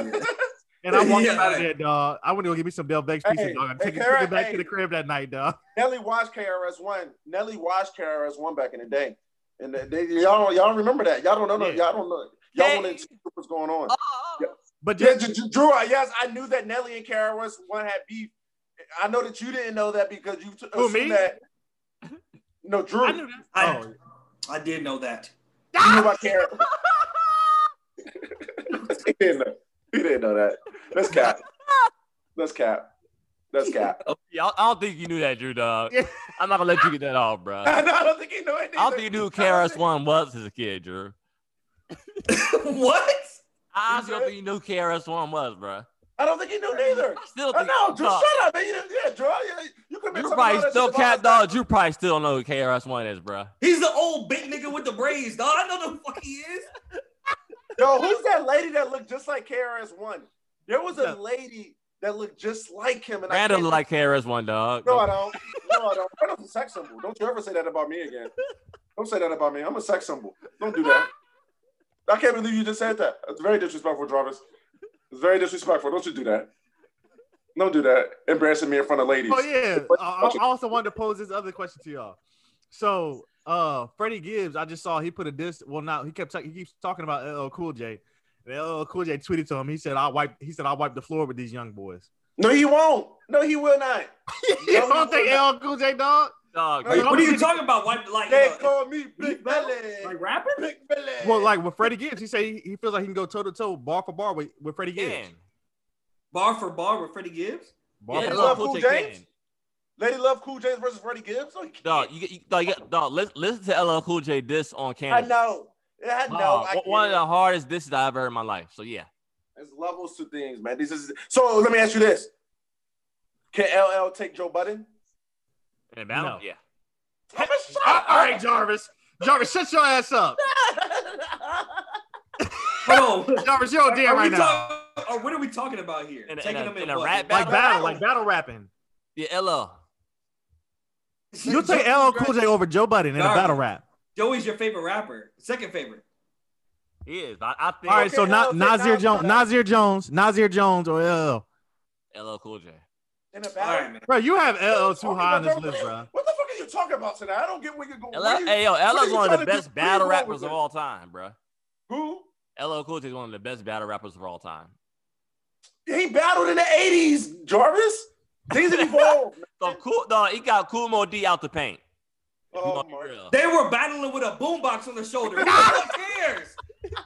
And I walked Yeah. out of there, dog. I want to go give me some Del Vex pizza, Hey, dog. I'm taking Kara, it back hey. to the crib that night, dog. Nelly watched KRS One. Nelly watched KRS One back in the day, and they, they- y'all y'all remember that? Y'all don't know. no- Yeah. Y'all don't know. Y'all Hey. want to see what's going on. Oh, oh, oh. But Yeah, just, J- J- Drew. I- Yes, I knew that Nelly and KRS One had beef. I know that you didn't know that because you t- Who, me? that. No, Drew. I knew that. Oh. I- oh, I did know that. You knew about KRS. he didn't know. He didn't know that. That's cap. That's cap. That's cap. Oh, yeah, I I don't think you knew that, Drew, dog. I'm not gonna let you get that off, bro. (laughs) I don't think he knew it. I don't think you knew who KRS One was as a kid, Drew. (laughs) what? I honestly don't think you knew who KRS One was, bro. I don't think he knew neither. I still I think. know, Drew. Shut up, man. You, didn't- yeah, Drew. Yeah, you could be Drew talking probably about that still cat about dog. us. Drew probably still don't know who KRS One is, bro. He's the old big nigga with the braids, dog. I know the fuck he is. (laughs) Yo, who's that lady that looked just like KRS One? There was a lady that looked just like him, and I Random can't- like KRS One, dog. No, I don't. No, I don't. Randall's a sex symbol. Don't you ever say that about me again. Don't say that about me. I'm a sex symbol. Don't do that. I can't believe you just said that. It's very disrespectful, Jarvis. It's very disrespectful. Don't you do that. Don't do that. Embarrassing me in front of ladies. oh yeah. I, I also wanted to pose this other question to y'all. So, uh, Freddie Gibbs, I just saw he put a diss. Well, now he kept ta- he keeps talking about LL Cool J. And LL Cool J tweeted to him. He said, "I wipe." He said, "I wipe the floor with these young boys." No, he won't. No, he will not. (laughs) you don't think LL Cool J dog? Dog, Hey, Drew, What are you talking about? Wipe like They uh, call me Big Belly? Belly. like rapper? Big Belly. Well, like with Freddie Gibbs, he said he, he feels like he can go toe to toe, bar for bar with, with Freddie Gibbs. can. Bar for bar with Freddie Gibbs? Bar Yeah, for LL bar. LL Cool Cool James? can. Lady Love Cool James versus Freddie Gibbs. No, he. Dog, you, you, dog, you, dog listen, listen to LL Cool J diss on I camera. know. Yeah, I know. Dog, I one of the hardest disses I've ever heard in my life. So yeah. There's levels to things, man. This is so. Let me ask you this: Can LL take Joe Budden? In a battle? No. Yeah. Have a All right, Jarvis. Jarvis, shut your ass up. (laughs) Hold oh. on. Jarvis, you're on Are damn right now. talk- or what are we talking about here? In a- Taking in a- them in a what? rap Like battle? battle, like battle rapping. Yeah, LL. You'll take LL Cool J over Joe Budden in a battle rap. Joey's your favorite rapper. Second favorite. He is. I, I think All right, Okay, so Na- I'll Nasir Jones, for. Nasir Jones, Nasir Jones, or LL. LL Cool J. In a battle. right. Bro, you have LL too Talking high on about- this list, bro. What the fuck are you talking about today? I don't get where you're going. LL, Where you- hey yo, what are LL's one of the to do? best battle rappers of all time, bro. Who? LL Cool J is one of the best battle rappers of all time. He battled in the 80s, Jarvis. Things have evolved. So cool, no, he got Kool Moe Dee out the paint. If we Oh gonna be my real. They were battling with a boombox on their shoulder. (laughs) Who cares?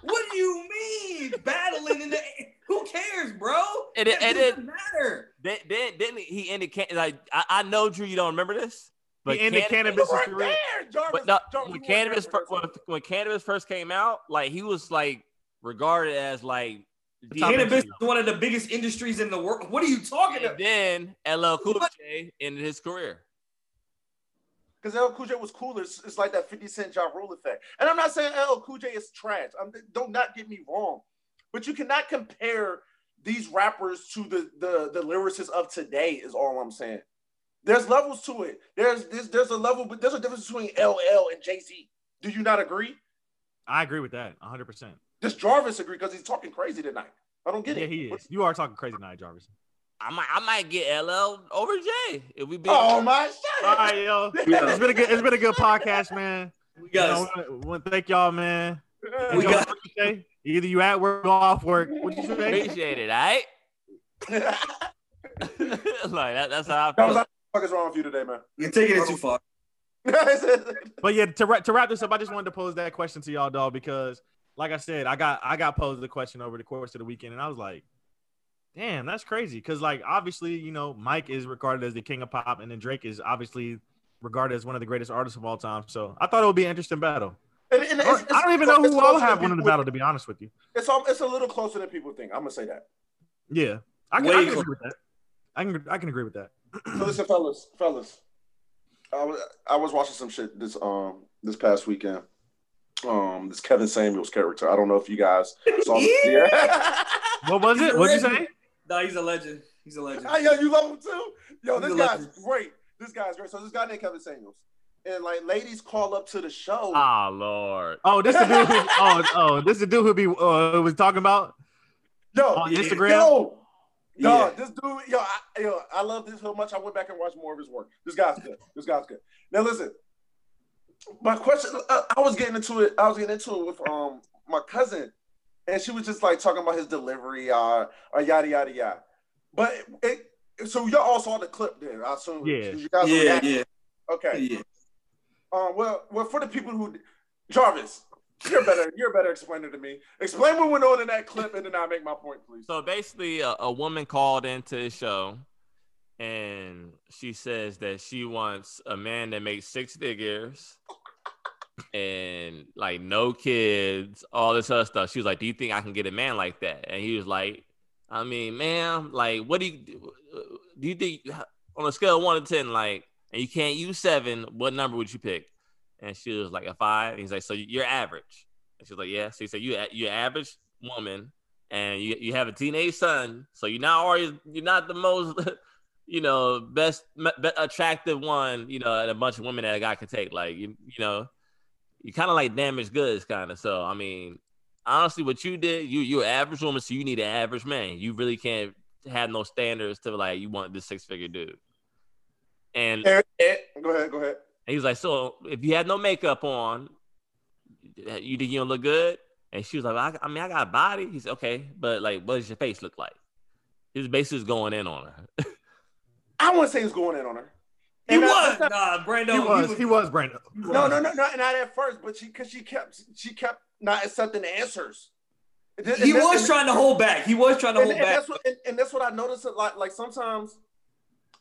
What do you mean battling in the? Who cares, bro? And it- That and doesn't it- matter. Then, then, then he indicated like I, I know Drew, you don't remember this, but He ended Cannabis- Cannabis' You career. there, Jarvis. But no, Jarvis, when cannabis there fir- when, when cannabis first came out, like he was like regarded as like the Cannabis is one of the biggest industries in the world. What are you talking And about? then LL Cool J ended his career. Because LL Cool J was cooler. It's, it's like that 50 Cent Ja Rule effect. And I'm not saying LL Cool J is trash. I'm, don't not get me wrong. But you cannot compare these rappers to the, the, the lyricists of today, is all I'm saying. There's levels to it. There's there's, there's a level, but there's a difference between LL and Jay-Z. Do you not agree? I agree with that 100%. Does Jarvis agree? Because he's talking crazy tonight. I don't get Yeah, it. Yeah, he is. You are talking crazy tonight, Jarvis. I might I might get LL over Jay if we be Oh my shit. All right, yo. (laughs) Yeah. It's been a good it's been a good podcast, man. We You got know, we wanna thank y'all, man. We Enjoy got- what. Either you at work or off work. What you say? appreciate it, all right? (laughs) like that, that's how I Jarvis, what the fuck is wrong with you today, man? You're taking it too far. (laughs) But yeah, to, wrap to wrap this up, I just wanted to pose that question to y'all, dog, because like I said, I got I got posed the question over the course of the weekend, and I was like, damn, that's crazy. Because like obviously, you know, Mike is regarded as the king of pop, and then Drake is obviously regarded as one of the greatest artists of all time. So I thought it would be an interesting battle. And- and it's- I don't even know who I'll have in the battle, to be honest with you. It's all, it's a little closer than people think. I'm gonna say that. Yeah, I can, Way I can agree with that. I can I can agree with that. So listen, fellas, fellas. I was I was watching some shit this um this past weekend. Um, this Kevin Samuels character. I don't know if you guys saw. The, yeah. (laughs) What was it? What'd you say? No, he's a legend. He's a legend. Hey, yo, you love him too. Yo, this He's a guy's legend. great. This guy's great. So this guy named Kevin Samuels, and like ladies call up to the show. Oh Lord. Oh, this the dude. Who, oh, oh, this is the dude who be uh, was talking about. yo, on Instagram? Yo, Yeah. This dude, yo, I, yo, I love this so much. I went back and watched more of his work. This guy's good. This guy's good. Now listen, my question. Uh, I was getting into it. I was getting into it with um my cousin, and she was just like talking about his delivery, uh, or yada yada yada. But it, so y'all all saw the clip there. I assume. Yeah. You guys Yeah, yeah, Okay. yeah. Um. Well, well, for the people who, Jarvis, you're better. You're a better explainer than me. Explain what went on in that clip, and then I'll make my point, please. So basically, a, a woman called into the show, and she says that she wants a man that makes six figures and like no kids, all this other stuff. She was like, "Do you think I can get a man like that?" And he was like, "I mean, ma'am, like, what do you do? You think on a scale of one to ten, like, and you can't use seven, what number would you pick?" And she was like, "A five. And he's like, "So you're average?" And she's like, "Yeah." So he said, "You you're average woman." and you, you have a teenage son, so you're not always you're not the most (laughs) you know best me- be- attractive one you know and a bunch of women that a guy could take like you you know you kind of like damaged goods kind of so I mean honestly what you did you you're an average woman so you need an average man you really can't have no standards to like you want this six figure dude and Eh, Go ahead. Go ahead. and he was like, so if you had no makeup on, you think you don't look good? And she was like, I, I mean, I got a body. He said, okay, but like, what does your face look like? He was basically just going in on her. (laughs) I want to say he's going in on her. He And uh, was. that's not- Nah, Brando. He was. He was Brandon. No, no, no, no, not at first, but she because she kept she kept not accepting answers. And this- He and was this- trying to hold back. He was trying to and, hold and back. that's what and, and that's what I noticed. A lot, like sometimes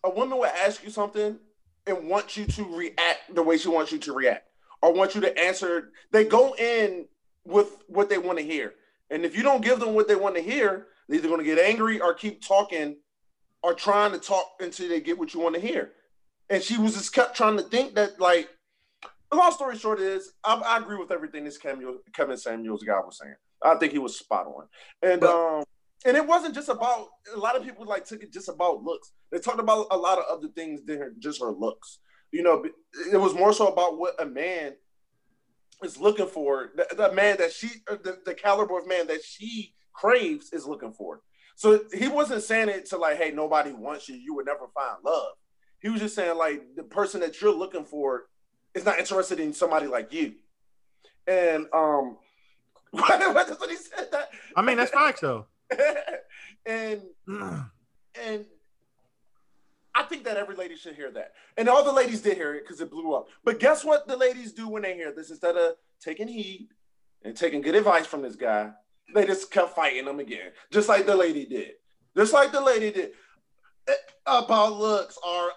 a woman will ask you something and want you to react the way she wants you to react, or want you to answer. They go in with what they want to hear, and if you don't give them what they want to hear, they're either going to get angry or keep talking, or trying to talk until they get what you want to hear. And she was just kept trying to think that like. The long story short is, I, I agree with everything this Kevin, Kevin Samuels guy was saying. I think he was spot on. And But- um, and it wasn't just about a lot of people like took it just about looks. They talked about a lot of other things than just her looks. You know, it was more so about what a man is looking for. The, the man that she, uh, the, the caliber of man that she craves is looking for. So he wasn't saying it to like, hey, nobody wants you. You would never find love. He was just saying like the person that you're looking for is not interested in somebody like you. And um, (laughs) that's what he said. That I mean, that's facts though. (laughs) and and I think that every lady should hear that. And all the ladies did hear it because it blew up. But guess what the ladies do when they hear this? Instead of taking heed and taking good advice from this guy, they just kept fighting him again. Just like the lady did. Just like the lady did. About looks or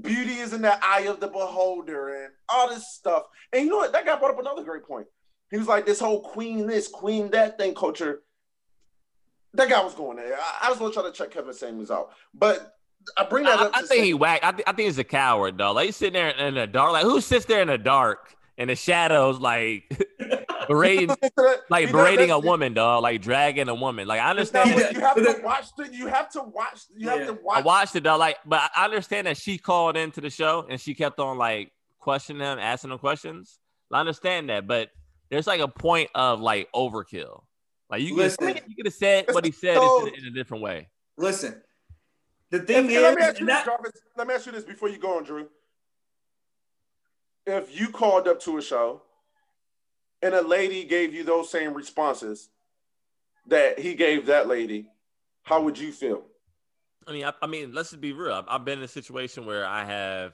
beauty is in the eye of the beholder and all this stuff. And you know what? That guy brought up another great point. He was like, this whole queen this, queen that thing culture. That guy was going there. I, I was going to try to check Kevin Samuels out. But I bring that I, up. I think say- he whack. I, th- I think he's a coward, though. Like he's sitting there in the dark. Like who sits there in the dark in the shadows, like (laughs) berating, (laughs) like He does berating a woman, dog. Like dragging a woman. Like I It's not- understand. He you have to watch the. You have to watch. You have Yeah. to I watch. watched it though. Like, but I understand that she called into the show and she kept on like questioning him, asking him questions. I understand that, but there's like a point of like overkill. Like you Listen. could you could have said what he said So- in, in a different way. Listen, the thing and is, let me ask you this, Jarvis. Let me ask you this before you go on, Drew. If you called up to a show and a lady gave you those same responses that he gave that lady, how would you feel? I mean, I, I mean, let's just be real. I've, I've been in a situation where I have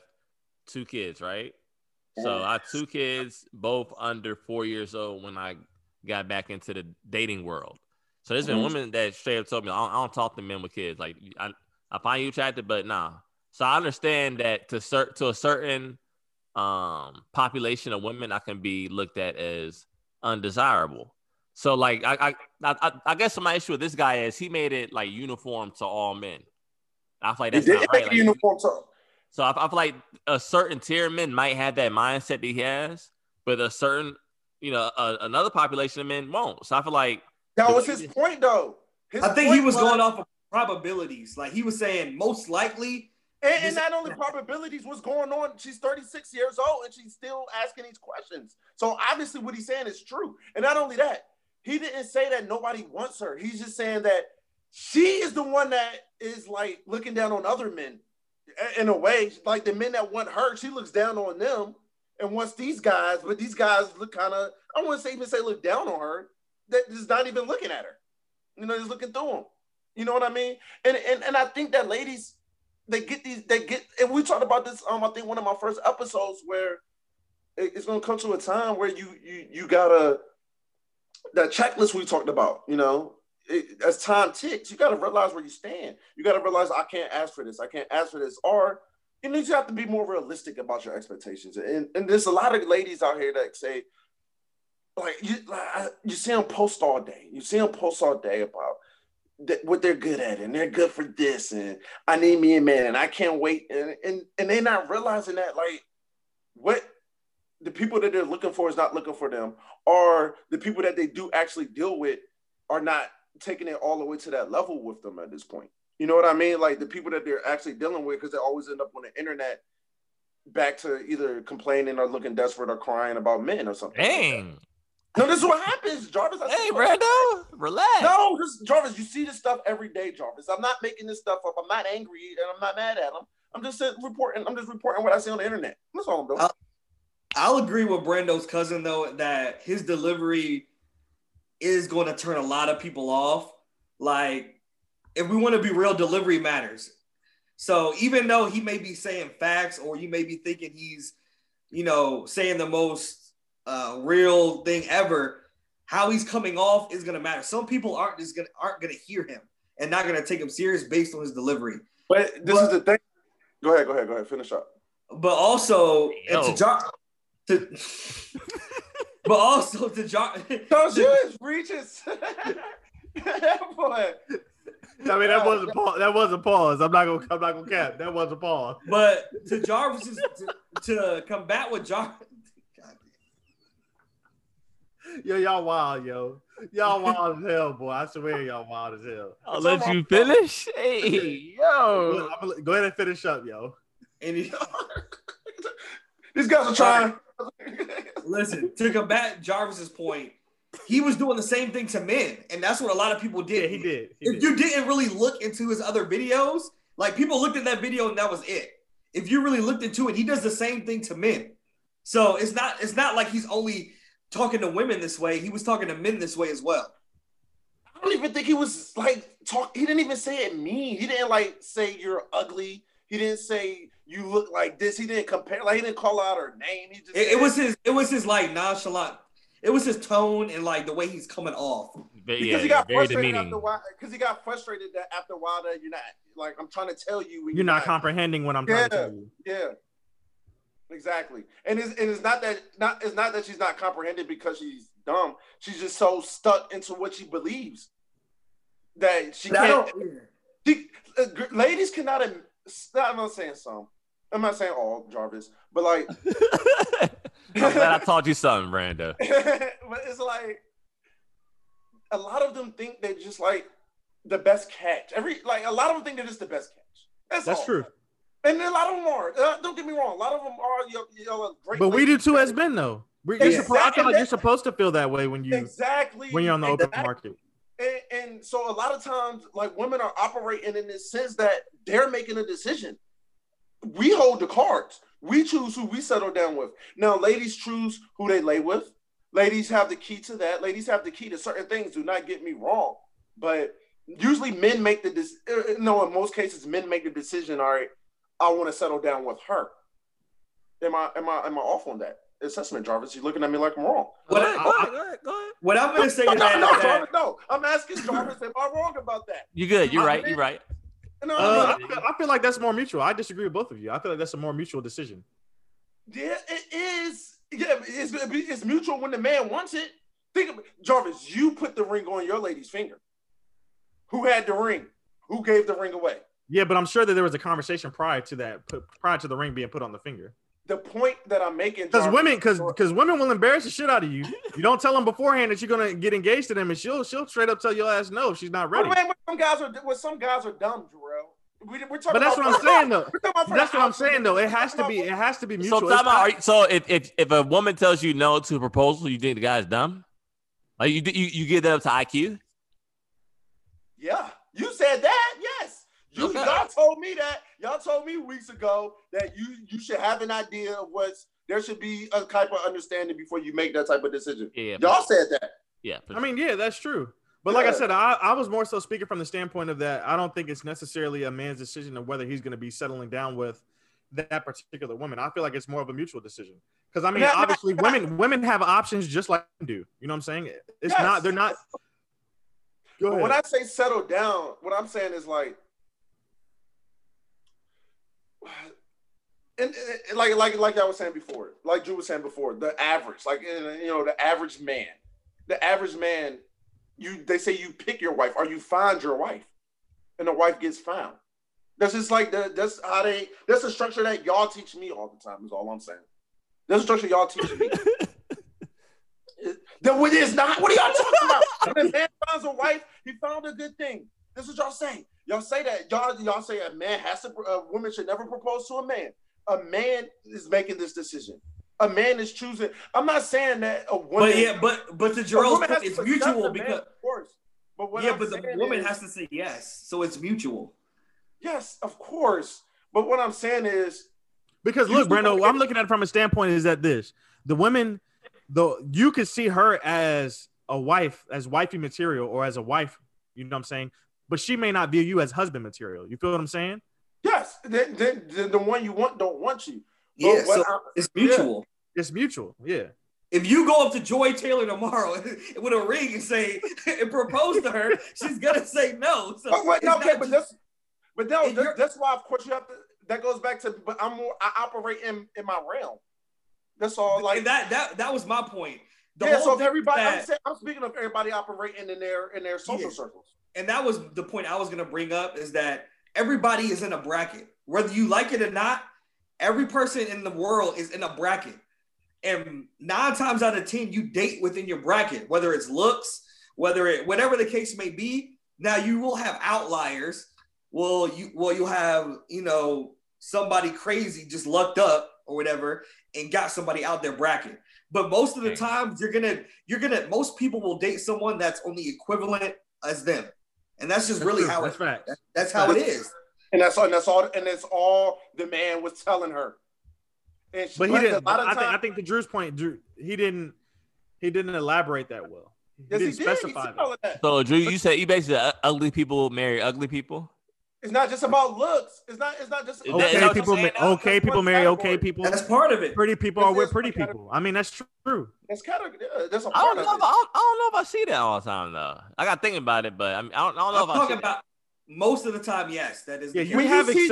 two kids, right? So I have two kids, both under four years old when I got back into the dating world. So there's been Mhm. women that straight up told me, I don't, I don't talk to men with kids. Like, I, I find you attractive, but nah. So I understand that to cert, to a certain um population of women, I can be looked at as undesirable. So like, I I, I, I- I guess my issue with this guy is he made it like uniform to all men. I feel like that's He did not make right. Like, uniform too. so I, I feel like a certain tier of men might have that mindset that he has, but a certain, you know, a, another population of men won't. So I feel like That was his point, though. His I think he point was going off of probabilities. Like he was saying, most likely. And, and not only probabilities, what's going on? She's 36 years old and she's still asking these questions. So obviously, what he's saying is true. And not only that, he didn't say that nobody wants her. He's just saying that she is the one that is like looking down on other men in a way. Like the men that want her, she looks down on them and wants these guys, but these guys look kind of, I wouldn't say even say look down on her, that is not even looking at her. You know, just looking through them. You know what I mean? And and and I think that ladies they get these they get and we talked about this um I think one of my first episodes where it's gonna come to a time where you you you gotta that checklist we talked about, you know, it, as time ticks, you gotta realize where you stand. You gotta realize I can't ask for this, I can't ask for this, or you need to have to be more realistic about your expectations. And and there's a lot of ladies out here that say, like you like, you see them post all day, you see them post all day about that what they're good at and they're good for this and I need me a man and I can't wait and and, and they're not realizing that like what the people that they're looking for is not looking for them or the people that they do actually deal with are not taking it all the way to that level with them at this point. You know what I mean? Like the people that they're actually dealing with because they always end up on the internet back to either complaining or looking desperate or crying about men or something. like dang. No, this is what happens, Jarvis. I Hey, swear. Brando, relax. No, this, Jarvis, you see this stuff every day, Jarvis. I'm not making this stuff up. I'm not angry and I'm not mad at him. I'm just reporting. I'm just reporting what I see on the internet. That's all I'm doing. Uh, I'll agree with Brando's cousin though that his delivery is going to turn a lot of people off. Like, if we want to be real, delivery matters. So even though he may be saying facts or you may be thinking he's, you know, saying the most uh, real thing ever, how he's coming off is going to matter. Some people aren't just going to aren't going to hear him and not going to take him serious based on his delivery. but this is the thing. Go ahead. Go ahead. Go ahead. Finish up. but also and Yo. to John, to, (laughs) but also to John. Those yours reaches. Boy. I mean, that wasn't pause. That was a pause. I'm not gonna. I'm not gonna cap. That was a pause. But to Jarvis's to, to combat with Jar. God Yo, y'all wild, yo. y'all wild as hell, boy. I swear y'all wild as hell. I'll It's let all you finish. Hey, (laughs) yo. Go, I'm go ahead and finish up, yo. And he, (laughs) These guys are trying. listen to combat Jarvis's point, he was doing the same thing to men, and that's what a lot of people did. Yeah, he did. He if did. you didn't really look into his other videos, like people looked at that video and that was it. If you really looked into it, he does the same thing to men. So it's not it's not like he's only talking to women this way. He was talking to men this way as well. I don't even think he was like talk. He didn't even say it mean. He didn't like say you're ugly. He didn't say you look like this. He didn't compare. Like he didn't call out her name. He just It, it was his it was his like nonchalant. It was his tone and like the way he's coming off. But because yeah, he got very frustrated demeaning. after a while. Because he got frustrated that after a while that you're not like I'm trying to tell you. when You're not comprehending what I'm trying to tell you. Yeah. Exactly. And it's, and it's not that not it's not that she's not comprehended because she's dumb. She's just so stuck into what she believes that she And can't. She, uh, gr- ladies cannot. am- I'm not saying some. I'm not saying all Jarvis, but like, (laughs) (laughs) I'm glad I taught you something, Brando. (laughs) but it's like a lot of them think they're just like the best catch. Every like a lot of them think they're just the best catch. That's, That's all. true. And a lot of them are. Uh, don't get me wrong. A lot of them are. You know, great. But we do too as men, though. We, you're supposed, I feel like you're supposed to feel that way when you Exactly. when you're on the open Exactly. market. And, and so a lot of times, like women are operating in this sense that they're making a decision. We hold the cards. We choose who we settle down with. Now, ladies choose who they lay with. Ladies have the key to that. Ladies have the key to certain things. Do not get me wrong, but usually men make the dis- uh, no. In most cases, men make the decision. All right, I want to settle down with her. Am I am I am I off on that assessment, Jarvis? You're looking at me like I'm wrong? What, Go I, ahead, go ahead, go ahead, go ahead. what I'm gonna say No, to no, that no, Jarvis, no. I'm asking Jarvis. am I wrong about that? You're good? You're right. You're right. No, Uh, I, feel, I feel like that's more mutual. I disagree with both of you. I feel like that's a more mutual decision. Yeah, it is. Yeah, it's, it's mutual when the man wants it. Think of Jarvis. You put the ring on your lady's finger. Who had the ring? Who gave the ring away? Yeah, but I'm sure that there was a conversation prior to that, put, prior to the ring being put on the finger. The point that I'm making, Because women, because because women will embarrass the shit out of you. You don't tell them beforehand that you're gonna get engaged to them, and she'll she'll straight up tell your ass no, if she's not Well, ready. man, some guys are well, some guys are dumb, Jarrell. We, we're talking But that's about what I'm saying though. We're talking about for That's what I'm saying though. It has to be it has to be mutual. So, It's time Are so if, if if a woman tells you no to a proposal, you think the guy's dumb? Like you you, you give that up to IQ? Yeah, you said that. Yes, you Okay. (laughs) y'all told me that. Y'all told me weeks ago that you you should have an idea of what's there should be a type of understanding before you make that type of decision. Yeah, Y'all said that. yeah. for I mean, yeah, that's true. But like I said, I, I was more so speaking from the standpoint of that I don't think it's necessarily a man's decision of whether he's going to be settling down with that particular woman. I feel like it's more of a mutual decision. Because I mean, Now- now- obviously, women women have options just like men do. You know what I'm saying? It's Yes. not. They're not. Go ahead. when I say settle down, what I'm saying is like, and, and like like like I was saying before, like Drew was saying before, the average, like you know, the average man, the average man, you they say you pick your wife or you find your wife, and the wife gets found. That's just like the that's how they that's the structure that y'all teach me all the time. Is all I'm saying. That's the structure y'all teach me. Then what is not? What are y'all talking about? When a man finds a wife, he found a good thing. This is what y'all say. Y'all say that. Y'all y'all say a man has to. A woman should never propose to a man. A man is making this decision. A man is choosing. I'm not saying that a woman. But yeah, but but to a Jerome, woman has it's to accept mutual the man, because of course. But what yeah, I'm but the woman is- has to say yes, so it's mutual. Yes, of course. But what I'm saying is, Because look, Brando, I'm looking at it from a standpoint is that this the women, though you could see her as a wife, as wifey material, or as a wife. You know what I'm saying? But she may not view you as husband material. You feel what I'm saying? yes, then, then, then the one you want don't want you. But Yeah, so I- it's mutual. It's mutual. Yeah. If you go up to Joy Taylor tomorrow (laughs) with a ring and say (laughs) and propose to her, (laughs) she's gonna say no. So Oh, wait, it's okay, but just- that's but that, that- that's why of course you have to that goes back to but I'm more I operate in in my realm. That's all like and that that that was my point. The yeah, whole so if thing everybody I'm, saying, I'm speaking of everybody operating in their in their social Yeah. circles. And that was the point I was gonna bring up is that everybody is in a bracket, whether you like it or not. Every person in the world is in a bracket, and nine times out of ten, you date within your bracket, whether it's looks, whether it whatever the case may be. Now you will have outliers. Well, you well you'll have you know somebody crazy just lucked up or whatever and got somebody out their bracket. But most of the times you're gonna you're gonna most people will date someone that's on the equivalent as them, and that's just really true. how that's it, facts. that's how it is. And that's all. And that's all. And that's all the man was telling her. And she, But he but didn't. A lot of I think, I think to Drew's point, Drew, he didn't. He didn't elaborate that well. He yes, didn't did. He specify said that. that. So Drew, you said you basically uh, ugly people marry ugly people. It's not just about looks. It's not. It's not just. Is that- is that Okay, what people. ma- Okay, That's people one marry okay people. That's part of it. Pretty people are with pretty one category. people. I mean, that's true. That's kind of. Yeah, that's a I part don't of know. it. If, I, don't, I don't know if I see that all the time though. I got to think about it, but I mean, I don't, I don't know I'm if I see talking that. about most of the time. Yes, that is. Yeah, the you When have see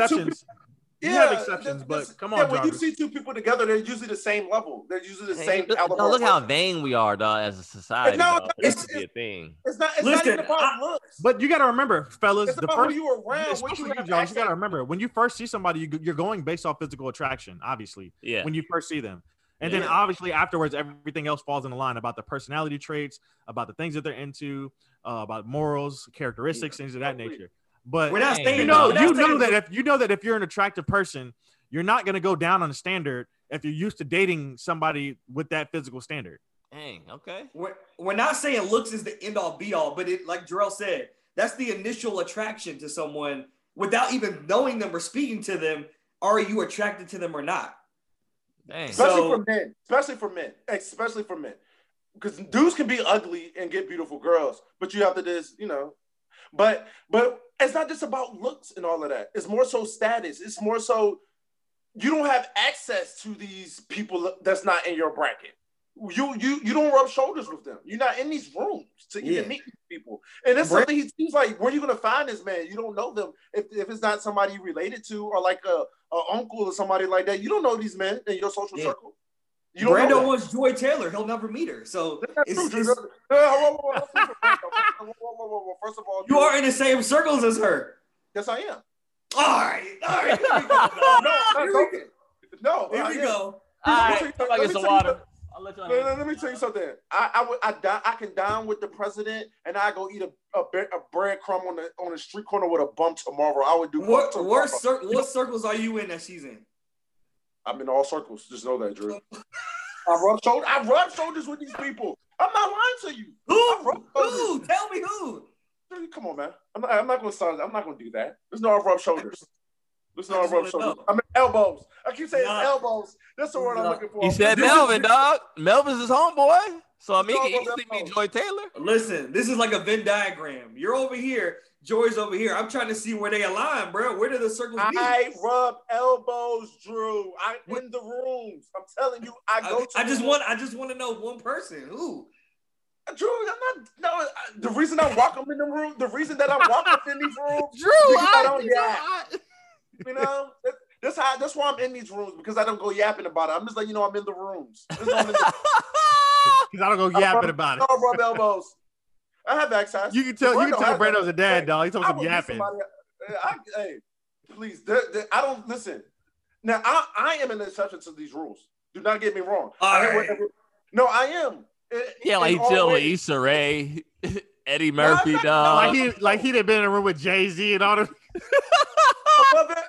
two exceptions. You Yeah, have exceptions, but come on. yeah, on, when you see two people together, they're usually the same level. They're usually the Hey, same look, no, look how vain we are, dog, as a society. No, dog, for it's- to be a thing. It's not. It's Listen, not even about I- looks. But you got to remember, fellas, it's the first who you around. What especially you you, have you got to remember when you first see somebody, you, you're going based off physical attraction, obviously. Yeah. When you first see them, and then obviously afterwards, everything else falls in line about the personality traits, about the things that they're into, uh, about morals, characteristics, things of that nature. But We're not saying you know, you know that if you know that if you're an attractive person, you're not going to go down on the standard if you're used to dating somebody with that physical standard. Dang. Okay. We're, we're not saying looks is the end all be all, but it like Jarrell said, that's the initial attraction to someone without even knowing them or speaking to them. Are you attracted to them or not? Dang. So- especially for men. Especially for men. Especially for men. Because dudes can be ugly and get beautiful girls, but you have to just, you know. But but it's not just about looks and all of that. It's more so status. It's more so you don't have access to these people that's not in your bracket. You you you don't rub shoulders with them. You're not in these rooms to even Yeah. meet these people. And that's Brand- something he seems like where you gonna find this man? You don't know them. If, if it's not somebody related to or like a, a uncle or somebody like that, you don't know these men in your social Yeah. circle. You Brando wants Joy Taylor. He'll never meet her. So it's, First of all, you are in the same circles as her. Yes, I am. All right, all right. no, no, no, here we go. All right, somebody get some. Let, let, me tell you something. I I, would, I, die, I can dine with the president, and I go eat a, a, a breadcrumb on the on the street corner with a bum tomorrow. I would do. What what, cir- what circles are you in that she's in? I'm in all circles. Just know that, Drew. I rub shoulders. I rub shoulders with these people. I'm not lying to you. Who? I rub shoulders. Who? Tell me who. Dude, Come on, man. I'm not, I'm not gonna start. I'm not gonna do that. There's no rub shoulders. There's I no just rub shoulders. know. I mean elbows. I keep saying Nah. elbows. That's the word I'm looking for. He said Melvin, dog. Melvin's his homeboy. So I mean, he It's can easily be Joy Taylor. Listen, this is like a Venn diagram. You're over here, Joy's over here. I'm trying to see where they align, bro. Where do the circles meet? I rub elbows, Drew. I'm in the rooms. I'm telling you, I go I, to. I just the want I just want to know one person. Who? Uh, Drew. I'm not. No, I- the reason I walk them in the room, the reason that I walk up in these rooms, Drew, I I, don't you know. I- you know, that- that's how. That's why I'm in these rooms because I don't go yapping about it. I'm just like, you know, I'm in the rooms. That's why I'm in the- (laughs) Because I don't go yapping about it. I rub elbows. I have access. You can tell. You Brando can tell has Brando's a dad, dog. He told I some would meet yapping. somebody- uh, I, hey, please. there- there- I don't listen. Now, I, I am an exception to these rules. Do not get me wrong. All I right. whatever- no, I am. In- yeah, like in he all chill. Issa Rae, (laughs) Eddie No, Murphy, not- dog. Like he, like he done been in a room with Jay Z and all the. Above it. I'm not-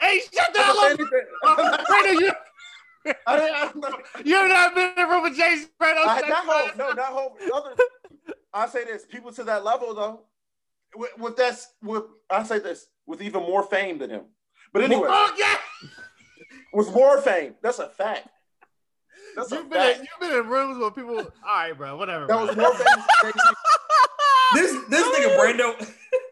Hey, shut the not hell up, anything. (laughs) You, (laughs) I didn't- I'm not- you have not been in a room with Jay Z, Brando. I, not hope. No, not hope. Other, I say this. People to that level though, with, with that's with I say this with even more fame than him. But anyway, Oh yeah. with more fame, that's a fact. That's You've been, in, you've been in rooms where people. All right, bro. Whatever. That bro. was more famous. (laughs) This this nigga Brando,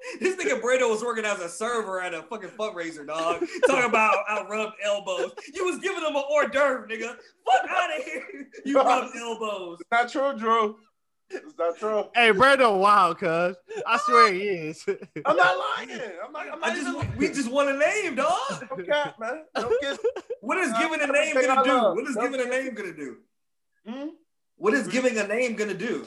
(laughs) this nigga Brando was working as a server at a fucking fundraiser, dog. Talking about (laughs) out rubbed elbows. You was giving them an hors d'oeuvre, nigga. Fuck out of here. You rubbed elbows. It's not true, Drew. It's not true. Hey, Brando, wild, cuz I swear he is. (laughs) I'm not lying. I'm not. I'm not I just even. we just want a name, dog. No cap, man. Don't get. What is giving a I'm name gonna do? What is giving a name gonna do? Hmm? What is giving a name gonna do?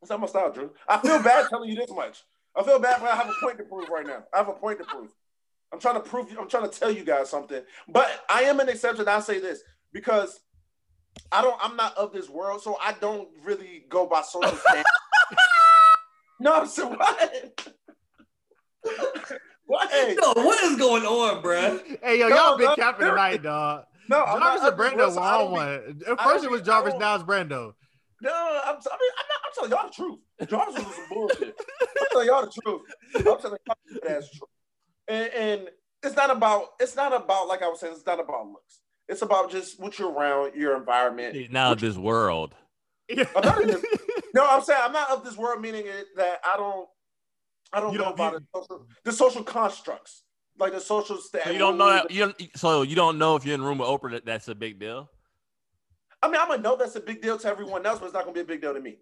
That's not my style, Drew. I feel bad telling you this much. I feel bad, but I have a point to prove right now. I have a point to prove. I'm trying to prove. I'm trying to tell you guys something. But I am an exception. I say this because I don't. I'm not of this world, so I don't really go by social (laughs) standards. no, I'm saying what? (laughs) what? No, what is going on, bruh? Hey, yo, No, y'all been no, capping tonight, dog. No, I'm Jarvis not and of Brando world, one I on one. At first it was Jarvis, don't- now it's Brando. No, I'm, I mean, I'm, not, I'm telling y'all the truth. Jarvis was some bullshit. I'm telling y'all the truth. I'm telling y'all that's true. And, and it's not about. It's not about like I was saying. It's not about looks. It's about just what you're around, your environment. He's now this world. I'm not in this, no, I'm saying I'm not of this world, meaning it, that I don't. I don't You know don't about view- the social, the social constructs, like the social stat. So you don't know that you don't, so you don't know if you're in a room with Oprah that that's a big deal. I mean, I'm gonna know that's a big deal to everyone else, but it's not gonna be a big deal to me.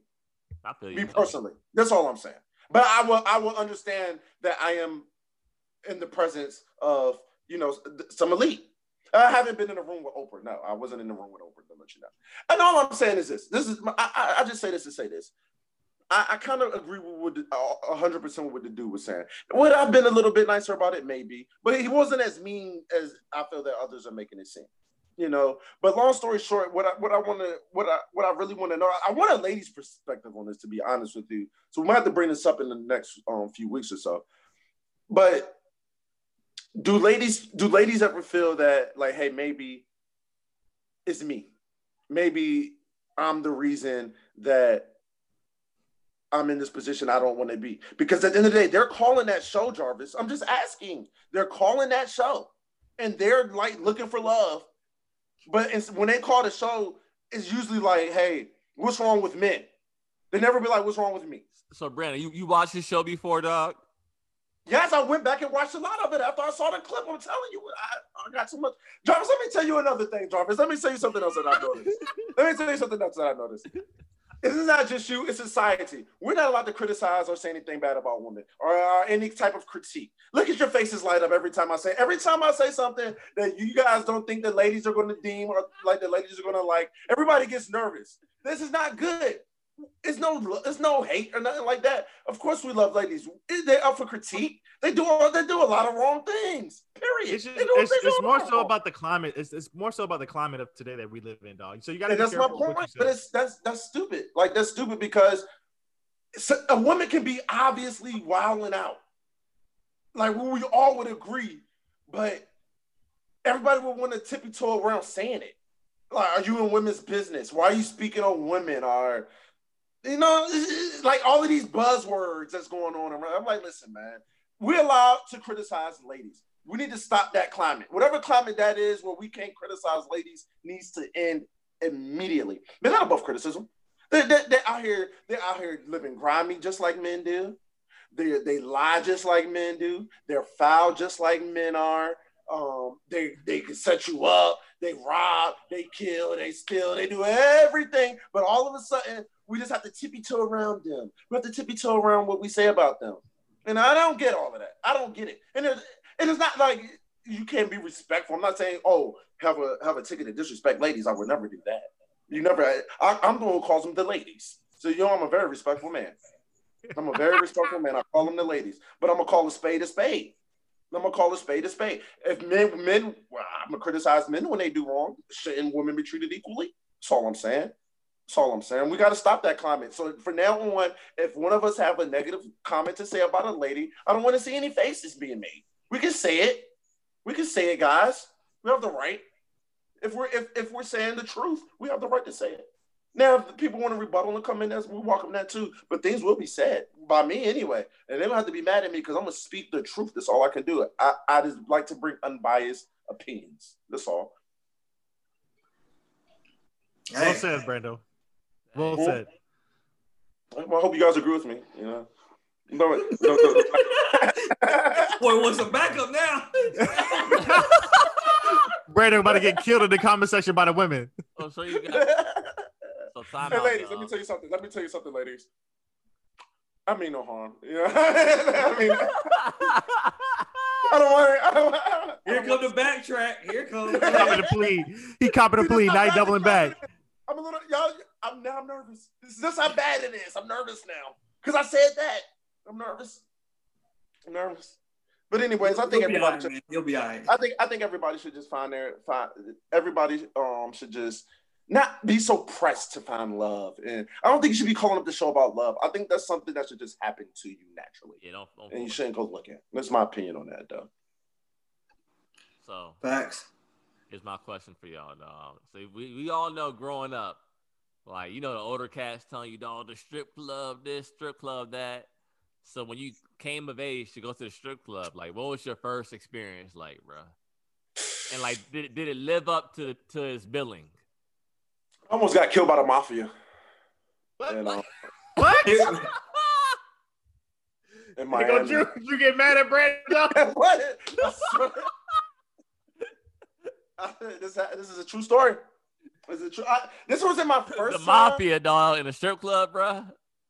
I feel you. me personally. That's all I'm saying. But I will I will understand that I am in the presence of you know some elite. I haven't been in a room with Oprah. No, I wasn't in the room with Oprah. To let you know. And all I'm saying is this. This is my, I, I just say this to say this. I, I kind of agree with hundred percent what the dude was saying. Would I've been a little bit nicer about it? Maybe, but he wasn't as mean as I feel that others are making it seem. You know, but long story short, what I what I want to what I what I really want to know, I want a lady's perspective on this. To be honest with you, so we might have to bring this up in the next um, few weeks or so. But do ladies do ladies ever feel that like, hey, maybe it's me, maybe I'm the reason that I'm in this position I don't want to be? Because at the end of the day, they're calling that show, Jarvis. I'm just asking. They're calling that show, and they're like looking for love. But it's, when they call the show, it's usually like, "Hey, what's wrong with men?" They never be like, "What's wrong with me?" So Brandon, you, you watched the show before, dog? Yes, I went back and watched a lot of it after I saw the clip. I'm telling you, I, I got so much. Jarvis, let me tell you another thing, Jarvis. Let me tell you something else that I noticed. (laughs) let me tell you something else that I noticed. This is not just you, it's society. We're not allowed to criticize or say anything bad about women or, any type of critique. Look at your faces light up every time I say, every time I say something that you guys don't think the ladies are going to deem or like the ladies are going to like, everybody gets nervous. This is not good. It's no, it's no hate or nothing like that. Of course, we love ladies. They're up for critique. They do, they do a lot of wrong things. Period. It's just it's, it's more so about the climate. It's, it's more so about the climate of today that we live in, dog. So you got to that's my careful with what point. But it's that's that's stupid. Like that's stupid because a woman can be obviously wilding out. Like we all would agree, but everybody would want to tippy toe around saying it. Like, are you in women's business? Why are you speaking on women? Or you know, like all of these buzzwords that's going on around. I'm like, listen, man, we're allowed to criticize ladies. We need to stop that climate. Whatever climate that is where we can't criticize ladies needs to end immediately. They're not above criticism. They, they, they're out here, they're out here living grimy just like men do. They, they lie just like men do. They're foul just like men are. Um, they they can set you up, they rob, they kill, they steal, they do everything. But all of a sudden, we just have to tippy toe around them. We have to tippy toe around what we say about them. And I don't get all of that. I don't get it. And it's, and it's not like you can't be respectful. I'm not saying, oh, have a have a ticket to disrespect ladies. I would never do that. You never. I, I'm the one who calls them the ladies. So you know, I'm a very respectful man. I'm a very respectful man. I call them the ladies, but I'm gonna call a spade a spade. I'm gonna call a spade a spade. If men, men, well, I'm gonna criticize men when they do wrong. Shouldn't women be treated equally? That's all I'm saying. That's all I'm saying. We got to stop that comment. So for now on, if one of us have a negative comment to say about a lady, I don't want to see any faces being made. We can say it. We can say it, guys. We have the right. If we're if, if we're saying the truth, we have the right to say it. Now, if people want to rebuttal and come in, that's we welcome that too. But things will be said by me anyway, and they don't have to be mad at me because I'm gonna speak the truth. That's all I can do. I I just like to bring unbiased opinions. That's all. Well Hey, said, Brando. Well Hey. said. Well, I hope you guys agree with me. You know. No, no, no. (laughs) boy wants some backup now. (laughs) Brando about to get killed in the comment section by the women. Oh, so you got so (laughs) time hey, out, ladies, let me tell you something. Let me tell you something, ladies. I mean no harm. You know? I mean, I don't want. I don't, I don't Here come the backtrack. Here comes. He copping a plea. He copping a plea. this Now he doubling bad back. It is. I'm a little y'all. I'm now I'm nervous. This is just how bad it is. I'm nervous now because I said that. I'm nervous. I'm nervous. But anyways, I think You'll be everybody. all right, should, man. You'll be all right. I think I think everybody should just find their find. Everybody um should just not be so pressed to find love. And I don't think you should be calling up the show about love. I think that's something that should just happen to you naturally. Yeah, don't, don't And you shouldn't go looking. That's my opinion on that, though. So Facts. Here's my question for y'all, dog. So we, we all know growing up, like you know the older cats telling you, dog, the strip club this, strip club that. So when you came of age to go to the strip club, like what was your first experience like, bro? And like, did, did it live up to to its billing? I almost got killed by the mafia. What? And, uh, (laughs) What? (laughs) (laughs) in Hey, Miami. You, you get mad at Brandon? what? I (laughs) this, this is a true story. This is a true. I, this was in my first. the time. mafia, dog, in the strip club, bro.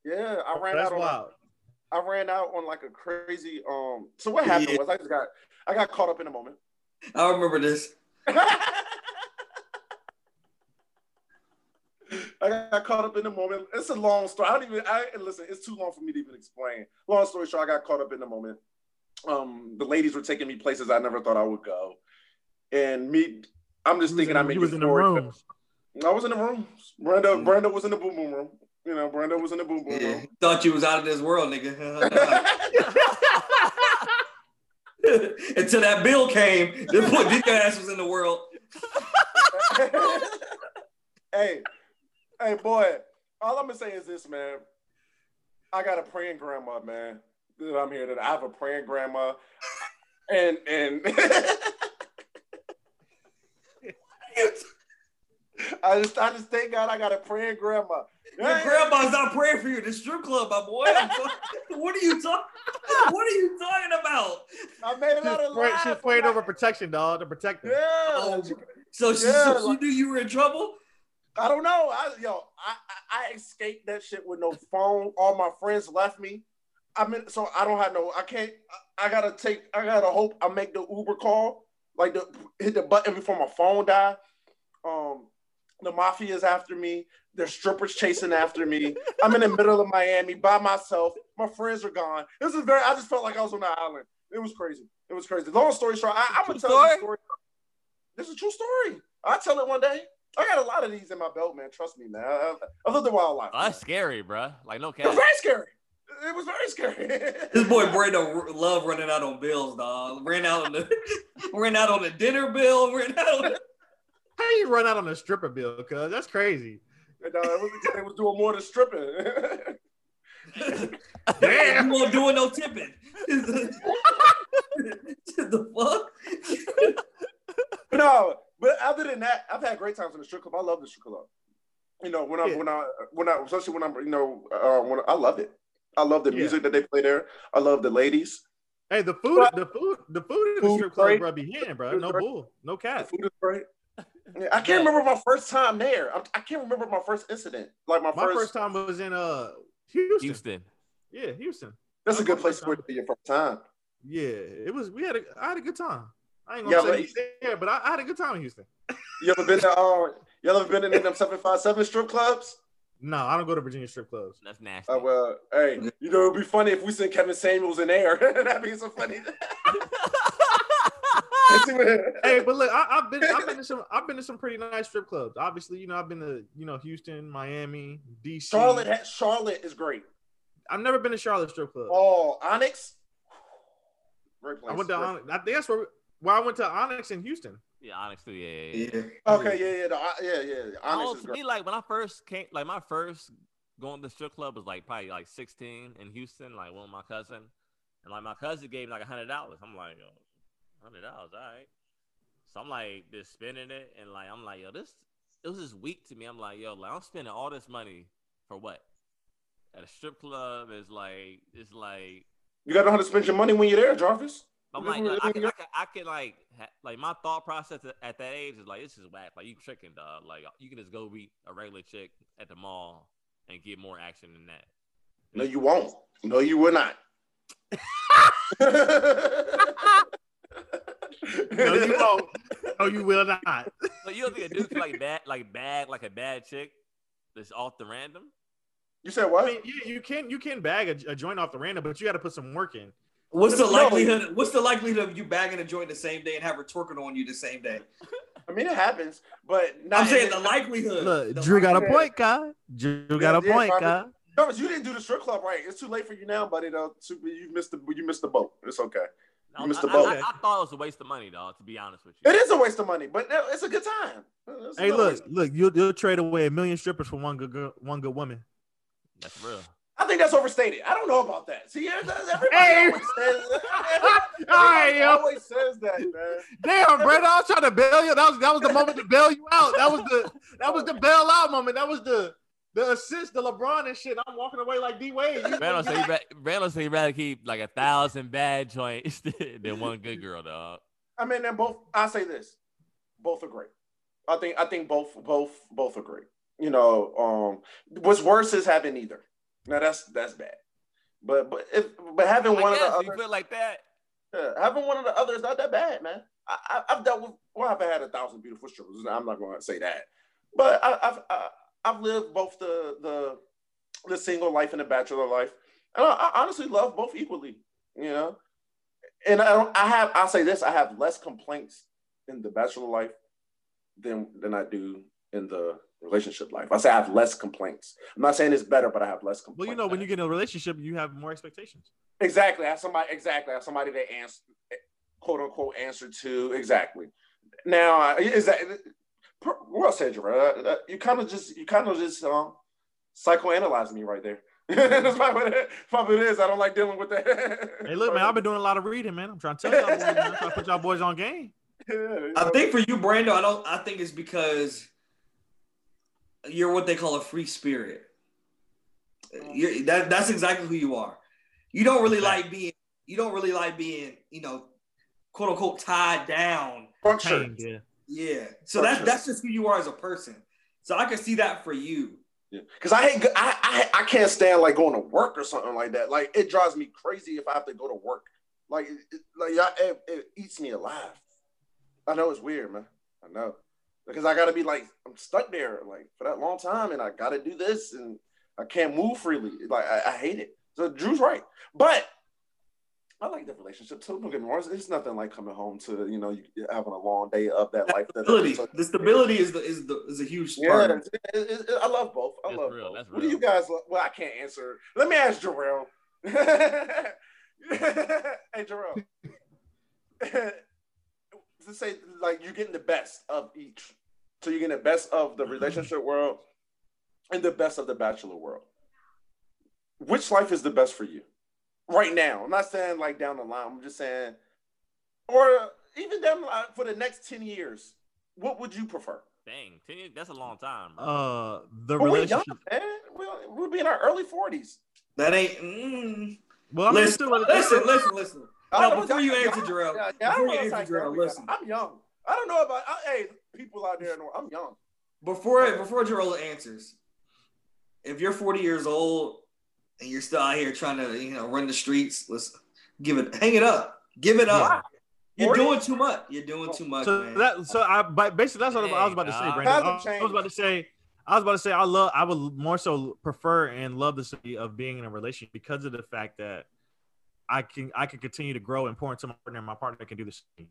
Yeah, I ran That's out on. wild. I ran out on like a crazy. Um. So what happened Yeah. was I just got I got caught up in a moment. I remember this. (laughs) I got caught up in the moment. It's a long story. I don't even. I listen. It's too long for me to even explain. Long story short, I got caught up in the moment. Um, the ladies were taking me places I never thought I would go, and me. I'm just thinking in- I you made was in the forward. rooms. I was in the room. Brenda, mm. Brenda was in the boom boom room. You know, Brenda was in the boom boom Yeah. room. Thought you was out of this world, nigga. (laughs) (laughs) Until that bill came, then put this ass was in the world. (laughs) hey, hey, boy. All I'm gonna say is this, man. I got a praying grandma, man. That I'm here. That I have a praying grandma, and and I just I just thank God I got a praying grandma. Your grandma's not praying for you. The strip club, my boy. I'm (laughs) what are you talking? What are you talking about? I made a lot of praying, alive. she's praying over protection, dog, to protect her. Yeah. Oh, so she, Yeah, so she like- knew you were in trouble. I don't know. I yo, I, I I escaped that shit with no phone. All my friends left me. I mean, so I don't have no. I can't. I, I gotta take. I gotta hope I make the Uber call. Like the hit the button before my phone die. Um, the mafia is after me. There's strippers chasing after me. I'm in the middle of Miami by myself. My friends are gone. This is very. I just felt like I was on an island. It was crazy. It was crazy. Long story short, I, I'm gonna tell you story? the story. This is a true story. I'll tell it one day. I got a lot of these in my belt, man. Trust me, man. I, I lived a wild life. Oh, that's scary, bro. Like no cap. was very scary. It was very scary. (laughs) This boy Brando love running out on bills, dog. Ran out on the (laughs) ran out on the dinner bill. Ran out on the, (laughs) How you run out on a stripper bill? Cause that's crazy. And, uh, it was because they was doing more than stripping. Damn. You won't doing no tipping. the fuck? no, but other than that, I've had great times in the strip club. I love the strip club. You know, when I Yeah. when I when I especially when I'm you know uh, when I love it. I love the Yeah. music that they play there. I love the ladies. Hey, the food, But- the food, the food in the Food strip club, great. bro, be hitting, bro. No bull, no The food is great. (laughs) Yeah, I can't remember my first time there. I, I can't remember my first incident. Like my, My first. first time was in uh Houston. Houston. Yeah, Houston. That's a good place for it to be your first time. Yeah, it was. We had a. I had a good time. I ain't Yeah, gonna but- say he's there, but I, I had a good time in Houston. You ever been to uh, you ever been in them seven five seven strip clubs? No, I don't go to Virginia strip clubs. That's nasty. Uh, well, hey, you know it'd be funny if we sent Kevin Samuels in there. (laughs) That'd be so funny. (laughs) Hey, but look, I, I've been, I've been to some, I've been to some pretty nice strip clubs. Obviously, you know, I've been to, you know, Houston, Miami, DC. Charlotte, ha- Charlotte is great. I've never been to Charlotte strip club. Oh, Onyx, great place. I went to, Onyx, I think that's where, where I went to Onyx in Houston. Yeah, Onyx too. Yeah, yeah, yeah. Yeah. Okay, yeah, yeah, the, yeah, yeah. I Onyx don't- is to great. me, like when I first came, like my first going to the strip club was like probably like 16 in Houston, like one with my cousin, and like my cousin gave me like a hundred dollars. I'm like, yo, hundred dollars, all right. So I'm like just spending it, and like I'm like, yo, this it was just weak to me. I'm like, yo, like I'm spending all this money for what? At a strip club is like it's like You got to know how to spend your money when you're there, Jarvis. I'm This like, is- I, this I, is can, I, can, I can like, ha, like my thought process at, at that age is like, this is whack. Like you tricking, dog. Uh, like you can just go meet a regular chick at the mall and get more action than that. No, you won't. No, you will not. (laughs) No, you won't. (laughs) No, you will not. So you don't think a dude can like bad, like bag, like a bad chick that's off the random? You said I what? mean, yeah, you can, you can bag a, a joint off the random, but you got to put some work in. What's the No. likelihood? What's the likelihood of you bagging a joint the same day and have her twerking on you the same day? I mean, it happens, but not I'm saying the likelihood. Look, The Drew got a point, guy. Drew got a Yeah, point, guy. Thomas, you didn't do the strip club right. It's too late for you now, buddy. Though, you missed the you missed the boat. It's okay. I, You missed I- the boat. I- I thought it was a waste of money, dog. To be honest with you. It is a waste of money, but it's a good time. It's Hey, look, look, you'll, you'll trade away a million strippers for one good girl, one good woman. That's real. I think that's overstated. I don't know about that. See, everybody Hey. always says, (laughs) everybody All right, yo. always says that, man. Damn, Brett, I was trying to bail you. That was that was the moment to bail you out. That was the that was the bail out moment. That was the the assist, the LeBron and shit. I'm walking away like D Wade. You- Randall say, he'd ra- Randall say he'd rather keep like a thousand bad joints (laughs) than one good girl, dog. I mean, they're both. I say this, both are great. I think. I think both. Both. Both are great. You know, um, what's worse is having neither. Now that's that's bad. But but if but having one I of the you others, like that. yeah, having one of the others not that bad, man. I, I I've dealt with. Well, I've had a thousand beautiful strippers. I'm not going to say that, but I, I've I, I've lived both the the the single life and the bachelor life, and I, I honestly love both equally. You know, and I don't. I have. I'll say this. I have less complaints in the bachelor life than than I do in the relationship life. I say I have less complaints. I'm not saying it's better, but I have less complaints. Well, you know, when you get in a relationship, you have more expectations. exactly, I have somebody exactly, I have somebody that answer quote unquote answer to exactly. Now, is that well said, Gerard? Uh, You kind of just you kind of just um, psychoanalyze me right there. (laughs) That's probably what, it, probably what it is. I don't like dealing with that. Hey, look, man, I've been doing a lot of reading, man. I'm trying to tell y'all, boys, man. I'm trying to put y'all boys on game. (laughs) I think for you, Brando, I don't. I think it's because you're what they call a free spirit. Oh, you're, that that's exactly who you are. You don't really like being. You don't really like being. You know, quote unquote tied down. structured. Chained, yeah. Yeah. So that's that's just who you are as a person. So I can see that for you. Yeah. Because I hate, I, I I can't stand like going to work or something like that. Like it drives me crazy if I have to go to work. Like it, like it, it eats me alive. I know it's weird, man. I know because I got to be like I'm stuck there like for that long time, and I got to do this, and I can't move freely. Like I, I hate it. So Drew's right, but I like the relationship too. Don't get me wrong. It's nothing like coming home to you know you having a long day of that life. That, Stability. The stability is the is the is a huge yeah, part. it- it- it- I love both. I That's love real, both. that's What do you guys? lo- Well, I can't answer. Let me ask Jarrell. (laughs) hey, Jarrell. (laughs) to say like you're getting the best of each, so you're getting the best of the relationship world and the best of the bachelor world. Which life is the best for you right now? I'm not saying like down the line. I'm just saying, or even down the line for the next ten years. What would you prefer? Dang, 10 years, that's a long time, bro. Uh, the But we're young, relationship. man. We'll, we'll be in our early 40s. That ain't. Mm. Well, I mean, Listen, still, listen, listen, listen. I No, don't before you answer, Jarrell, Yeah, yeah, I before don't you know answer, Jarrell, listen. I'm young. I don't know about. I, hey, people out there, know I'm young. Before before Jarrell answers, if you're 40 years old and you're still out here trying to you know run the streets, let's give it, hang it up, give it up. You're doing too much. You're doing too much, so man. that so I but basically that's what I was about to say, Brandon. I, I was about to say I was about to say I love I would more so prefer and love the city of being in a relationship because of the fact that I can I can continue to grow and pour into my partner and my partner can do the same.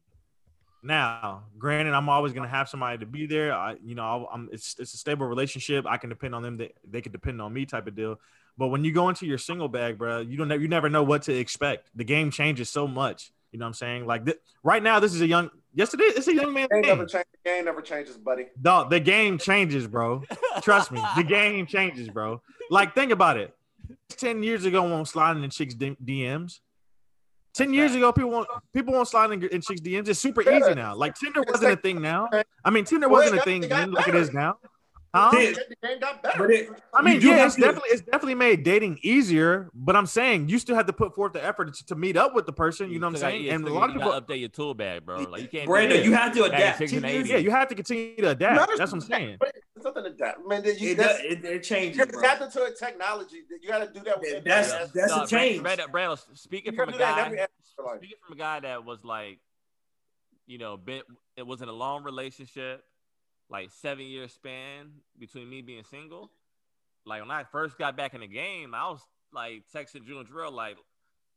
Now, granted, I'm always gonna have somebody to be there. I, you know, I'll- I'm, it's it's a stable relationship. I can depend on them. They, they can depend on me, type of deal. But when you go into your single bag, bro, you don't you never know what to expect. The game changes so much. You know what I'm saying? Like th- right now, this is a young. Yes, it is. It's a young man. Game game. never changes. Game never changes, buddy. Dog, the game changes, bro. Trust me, the (laughs) game changes, bro. Like, think about it. Ten years ago, won't slide in chicks DMs. Ten years ago, people won't people won't slide in, in chicks DMs. It's super easy now. Like Tinder wasn't a thing now. I mean, Tinder wasn't a thing got- it got then, like it is now. Huh? Yeah. The got better. It- I mean, yeah, it's to- definitely it's definitely made dating easier. But I'm saying you still have to put forth the effort to, to meet up with the person. You know what I'm saying? And a lot of people, update your tool bag, bro. Like you can't. do Brandon, you have to adapt. 60s and Ten years- 80s. yeah, you have to continue to adapt. That's what I'm saying. But It's nothing to adapt, man. you, it, does, it, it changes. You're bro. adapting to a technology. You got to do that. With That's- every- that's a change. Brandon, Brandon, speaking you from a do that in guy, every aspect of life. speaking from a guy that was like, you know, been it was in a long relationship, like seven year span between me being single. Like when I first got back in the game, I was like texting Drew and Drill like,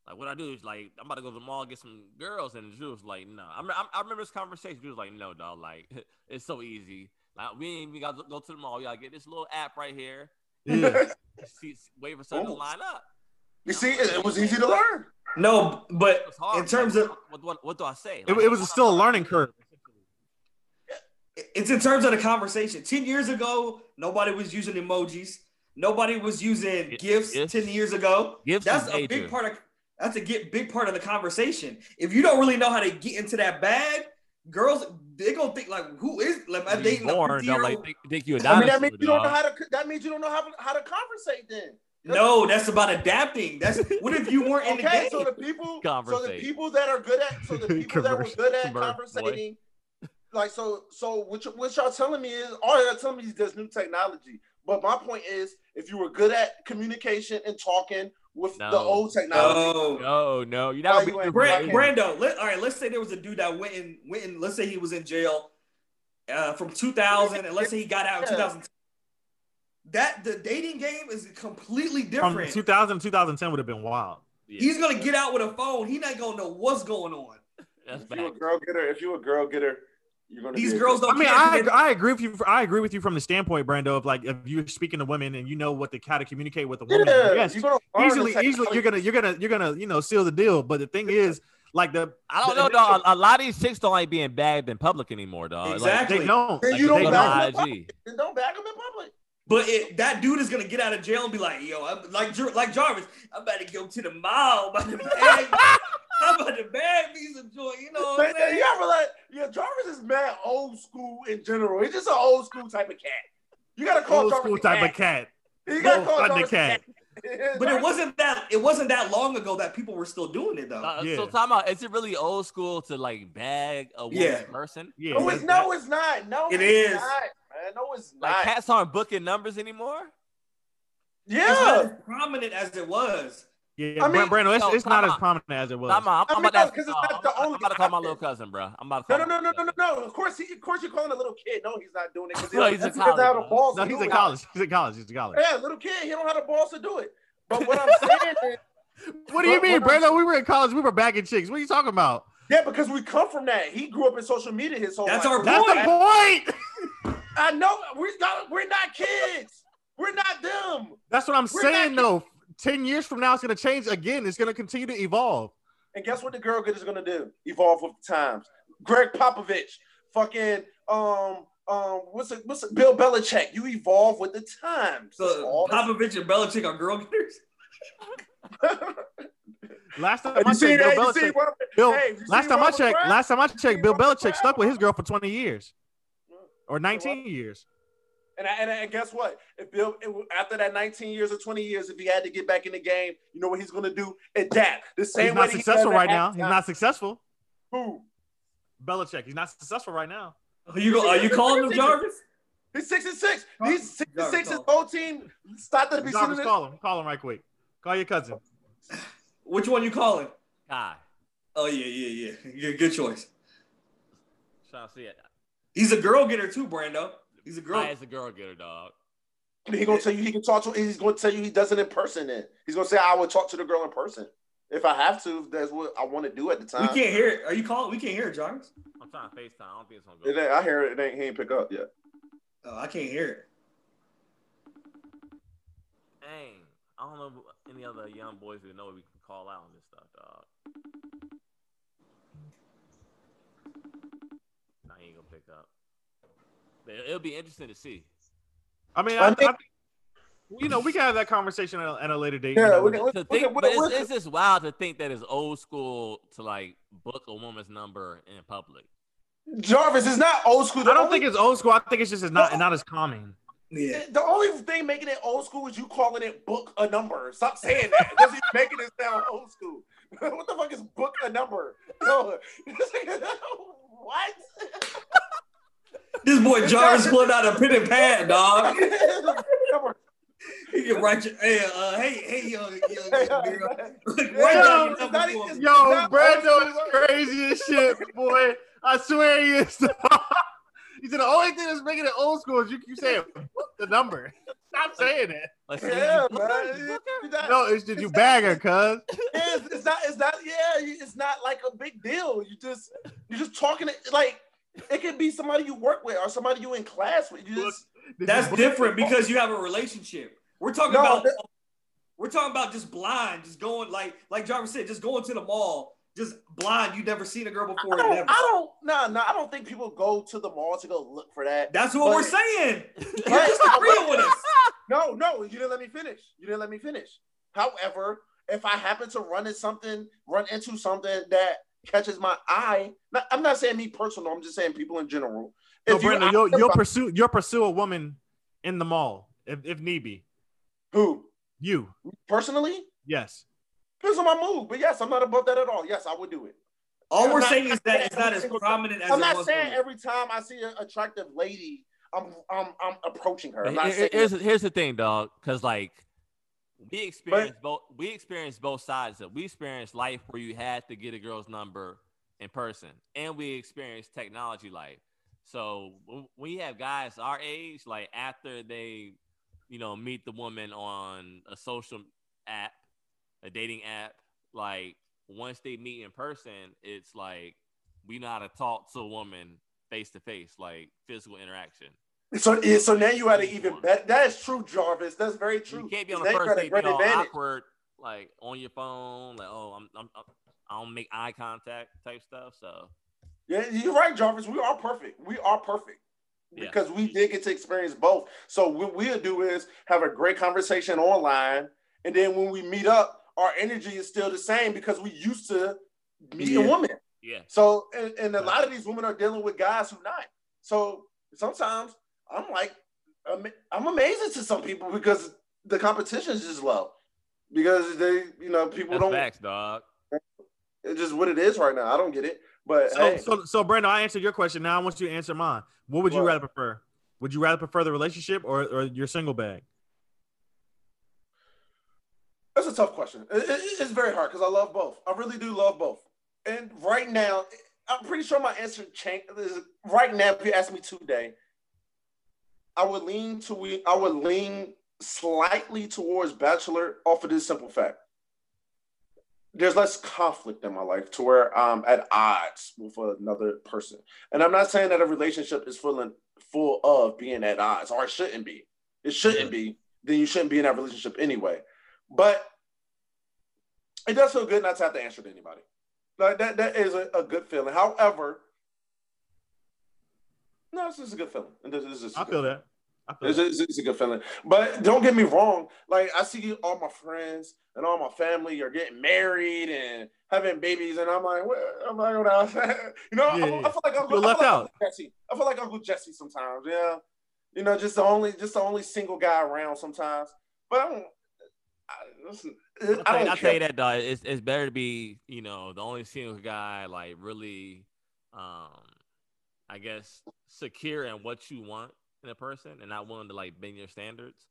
Like what I do is like I'm about to go to the mall and get some girls, and Drew was like, no. I, I, I remember this conversation. Drew was like, no, dog. Like (laughs) it's so easy. Like we ain't even got to go to the mall. We gotta get this little app right here. Yeah. (laughs) See, wait for something to line up. You see, it, it was easy to learn. No, but hard. in terms Like, of what, what, what do I say? It, it was still a learning curve. It's in terms of the conversation. Ten years ago, nobody was using emojis. Nobody was using Gi- gifts. gifts? Ten years ago, Gifts that's a major. big part of that's a get big part of the conversation. If you don't really know how to get into that bag, girls they gonna think like, who is like am I You dating born, 50 dog, like think, think you a I dinosaur, mean, that means you don't know how to. That means you don't know how, how to conversate. Then No, that's about adapting. That's what if you weren't in the (laughs) game? so the people, so the people that are good at, so the (laughs) people that were good at converse, boy. Conversating, like so, so what, you, what y'all telling me is all y'all telling me is there's new technology. But my point is, if you were good at communication and talking with No. the old technology, no. No, no, you're Why not. you being Brand, Brando, let, all right, let's say there was a dude that went in, went in, let's say he was in jail uh, from 2000, and let's say he got out in Yeah. 2010. That the dating game is completely From different. 2000 2010 would have been wild. Yeah, He's gonna get out with a phone. He's not gonna know what's going on. that's if you a bad. girl getter, if you a girl getter, you're gonna. These be a girls don't. I mean, I, because I agree with you. I agree with you from the standpoint, Brando, of like if you're speaking to women and you know what to how to communicate with a woman. Yeah, yes, you're gonna easily, easily, you're gonna, you're gonna, you're gonna, you know, seal the deal. But the thing is, like the I don't the know, dog. A, a lot of these chicks don't like being bagged in public anymore, dog. Exactly. they don't. Like, you don't they Like, back don't. them IG. Then don't bag them in public. But it, that dude is gonna get out of jail and be like, "Yo, I'm, like like Jarvis, I'm about to go to the mall, I'm about to bag, (laughs) I'm about to bag me some joint." You know what I'm saying? you ever like, yeah, Jarvis is mad old school in general. He's just an old school type of cat. You gotta call Old Jarvis school type cat. of cat. You gotta Old call thunder Jarvis cat. cat. (laughs) But it wasn't that it wasn't that long ago that people were still doing it though. Uh, Yeah. So time out. Is it really old school to like bag a woman Yeah. person? Yeah, No, it's, no, it's not. No, It it's is. not, man. No, it's Like not. cats aren't booking numbers anymore. It's not yeah. as prominent as it was. Yeah, I mean, Brando, it's, no, it's not time as prominent as it was. Time out. I'm, I I'm mean, about to no, ask- 'cause it's uh, not the I'm, only I'm about to call my (laughs) little cousin, bro. I'm about to call no, my no, no, no, no, no. Of course, he, of course, you're calling a little kid. No, he's not doing it because (laughs) No, he's that's in college, don't have the balls no, he's in it. college. He's in college. He's in college. Yeah, little kid, he don't have the balls to do it. But what I'm (laughs) saying is, What do you mean, what I'm- Brando? We were in college. We were bagging chicks. What are you talking about? yeah, because we come from that. He grew up in social media his whole That's life. our That's the point. I know we got. We're not kids. We're not them. That's what I'm We're saying, not- though. Ten years from now, it's going to change again. It's going to continue to evolve. And guess what the girl good is gonna do? Evolve with the times. Gregg Popovich, fucking um um what's it what's it Bill Belichick. You evolve with the times. So all that's- Popovich and Belichick are girl getters. (laughs) Last time I you checked. Bill Belichick. Bill, last time I Robert checked, last time I checked, Bill Robert Belichick stuck with his girl for 20 years or 19 years. And, I, and, I- and guess what? If Bill after that 19 years or 20 years, if he had to get back in the game, you know what he's gonna do? Adapt. The same He's not that he successful does right now. He's not successful. Who? Belichick. He's not successful right now. Are you are you calling him Jarvis? He's six and six. He's six and Jarvis, six. His call. whole team started to be Jarvis, sitting call him. Call him right quick. Call your cousin. Which one you calling? Kai. Oh yeah, yeah, yeah. Good, good choice. Trying to see it. He's a girl getter too, Brando. He's a girl. Kai is a girl getter, dog. He's gonna tell you he can talk to. He's gonna tell you he does it in person. Then he's gonna say I would talk to the girl in person if I have to. If that's what I want to do at the time." We can't hear it. Are you calling? We can't hear it, Jarvis. I'm trying to FaceTime. I don't think it's gonna It go. ain't, I hear it. It ain't. He ain't pick up yet. Oh, I can't hear it. Dang. I don't know any other young boys who know we can call out on this stuff, dog. It'll be interesting to see. I mean, I I, think- I, you know, we can have that conversation at a, at a later date. Yeah, you know, we can- To we think, can- but it's, it's just wild to think that it's old school to like book a woman's number in public. Jarvis it's not old school. I don't only- think it's old school. I think it's just it's not not as common. Yeah. The only thing making it old school is you calling it book a number. Stop saying that. That's even making it sound old school. (laughs) what the fuck is book a number? No. (laughs) what? (laughs) This boy Jarvis pulled out a pen and pad, dog. (laughs) Number. He can write your hey, uh, hey, hey, young, young, Hey, young girl. Yo, down your it's number not for. Yo, Brando is crazy as shit, boy. I swear he is. (laughs) he said the only thing that's making it old school is you keep saying the number. (laughs) Stop saying that. Like, Yeah, you book her, man. you book her? It's not- No, it's just you bag her, cuz. it's, it's not. It's not. Yeah, it's not like a big deal. You just you're just talking. It, like it could be somebody you work with or somebody you in class with. You just That's different because you have a relationship. We're talking No, about that- we're talking about just blind, just going like like Jarvis said, just going to the mall, just blind. You never seen a girl I before. don't. never. I don't. No, no. I don't think people go to the mall to go look for that. That's what But- we're saying. (laughs) (laughs) You're But- just agreeing with us. (laughs) No, no. You didn't let me finish. You didn't let me finish. However, if I happen to run into something, run into something that catches my eye, not, I'm not saying me personal. I'm just saying people in general. If you- Brandon, you'll, you'll pursue you'll pursue a woman in the mall if, if need be. who You, personally yes. depends on my mood. But yes, I'm not above that at all. Yes, I would do it. All I'm we're not- saying is that it's not every as prominent as I'm it not was saying for every time I see an attractive lady, I'm I'm I'm approaching her. I'm not here- here's here's the thing, dog. Because like we experienced both we experienced both sides of. We experienced life where you had to get a girl's number in person, and we experienced technology life. So you have guys our age, like after they, you know, meet the woman on a social app, a dating app, like once they meet in person, it's like we know how to talk to a woman face to face, like physical interaction. So. yeah, So now you had to even bet. That is true, Jarvis. That's very true. You can't be on the first date being all advantage. awkward, like on your phone, like oh, I'm, I'm, I'm I don't make eye contact type stuff. So Yeah, you're right, Jarvis. We are perfect. We are perfect Yeah. because we did get to experience both. So what we'll do is have a great conversation online, and then when we meet up, our energy is still the same because we used to meeting Yeah. women. yeah, So and, and a lot of these women are dealing with guys who not. So sometimes I'm like, I'm, amazing to some people because the competition is just low. Because they, you know, people that's don't. facts, dog. It's just what it is right now. I don't get it, but So, hey, so, so, Brandon, I answered your question. Now I want you to answer mine. What would you What? rather prefer? Would you rather prefer the relationship or, or your single bag? That's a tough question. It- it- it's very hard because I love both. I really do love both. And right now, I'm pretty sure my answer changed. Right now, if you ask me today, I would lean to we. I would lean slightly towards bachelor off of this simple fact. There's less conflict in my life to where I'm at odds with another person. And I'm not saying that a relationship is full and full of being at odds, or it shouldn't be. It shouldn't be. Then you shouldn't be in that relationship anyway. But it does feel good not to have to answer to anybody. Like that, that is a, a good feeling. However, no, it's just a good feeling. And this is just a I good feel feeling. that. I feel It's, that. it's, it's a good feeling. But don't get me wrong. Like I see all my friends and all my family are getting married and having babies, and I'm like, well, I'm like, (laughs) well, you know, Yeah, I, yeah. I feel like Uncle, Feel I left feel like out. Uncle Jesse. I feel like Uncle Jesse sometimes. Yeah, you know, just the only, just the only single guy around sometimes. But I don't. I, listen, I'll I tell, you, don't I'll tell you that, dog. It's it's better to be, you know, the only single guy, like really, um, I guess secure in what you want in a person, and not willing to like bend your standards.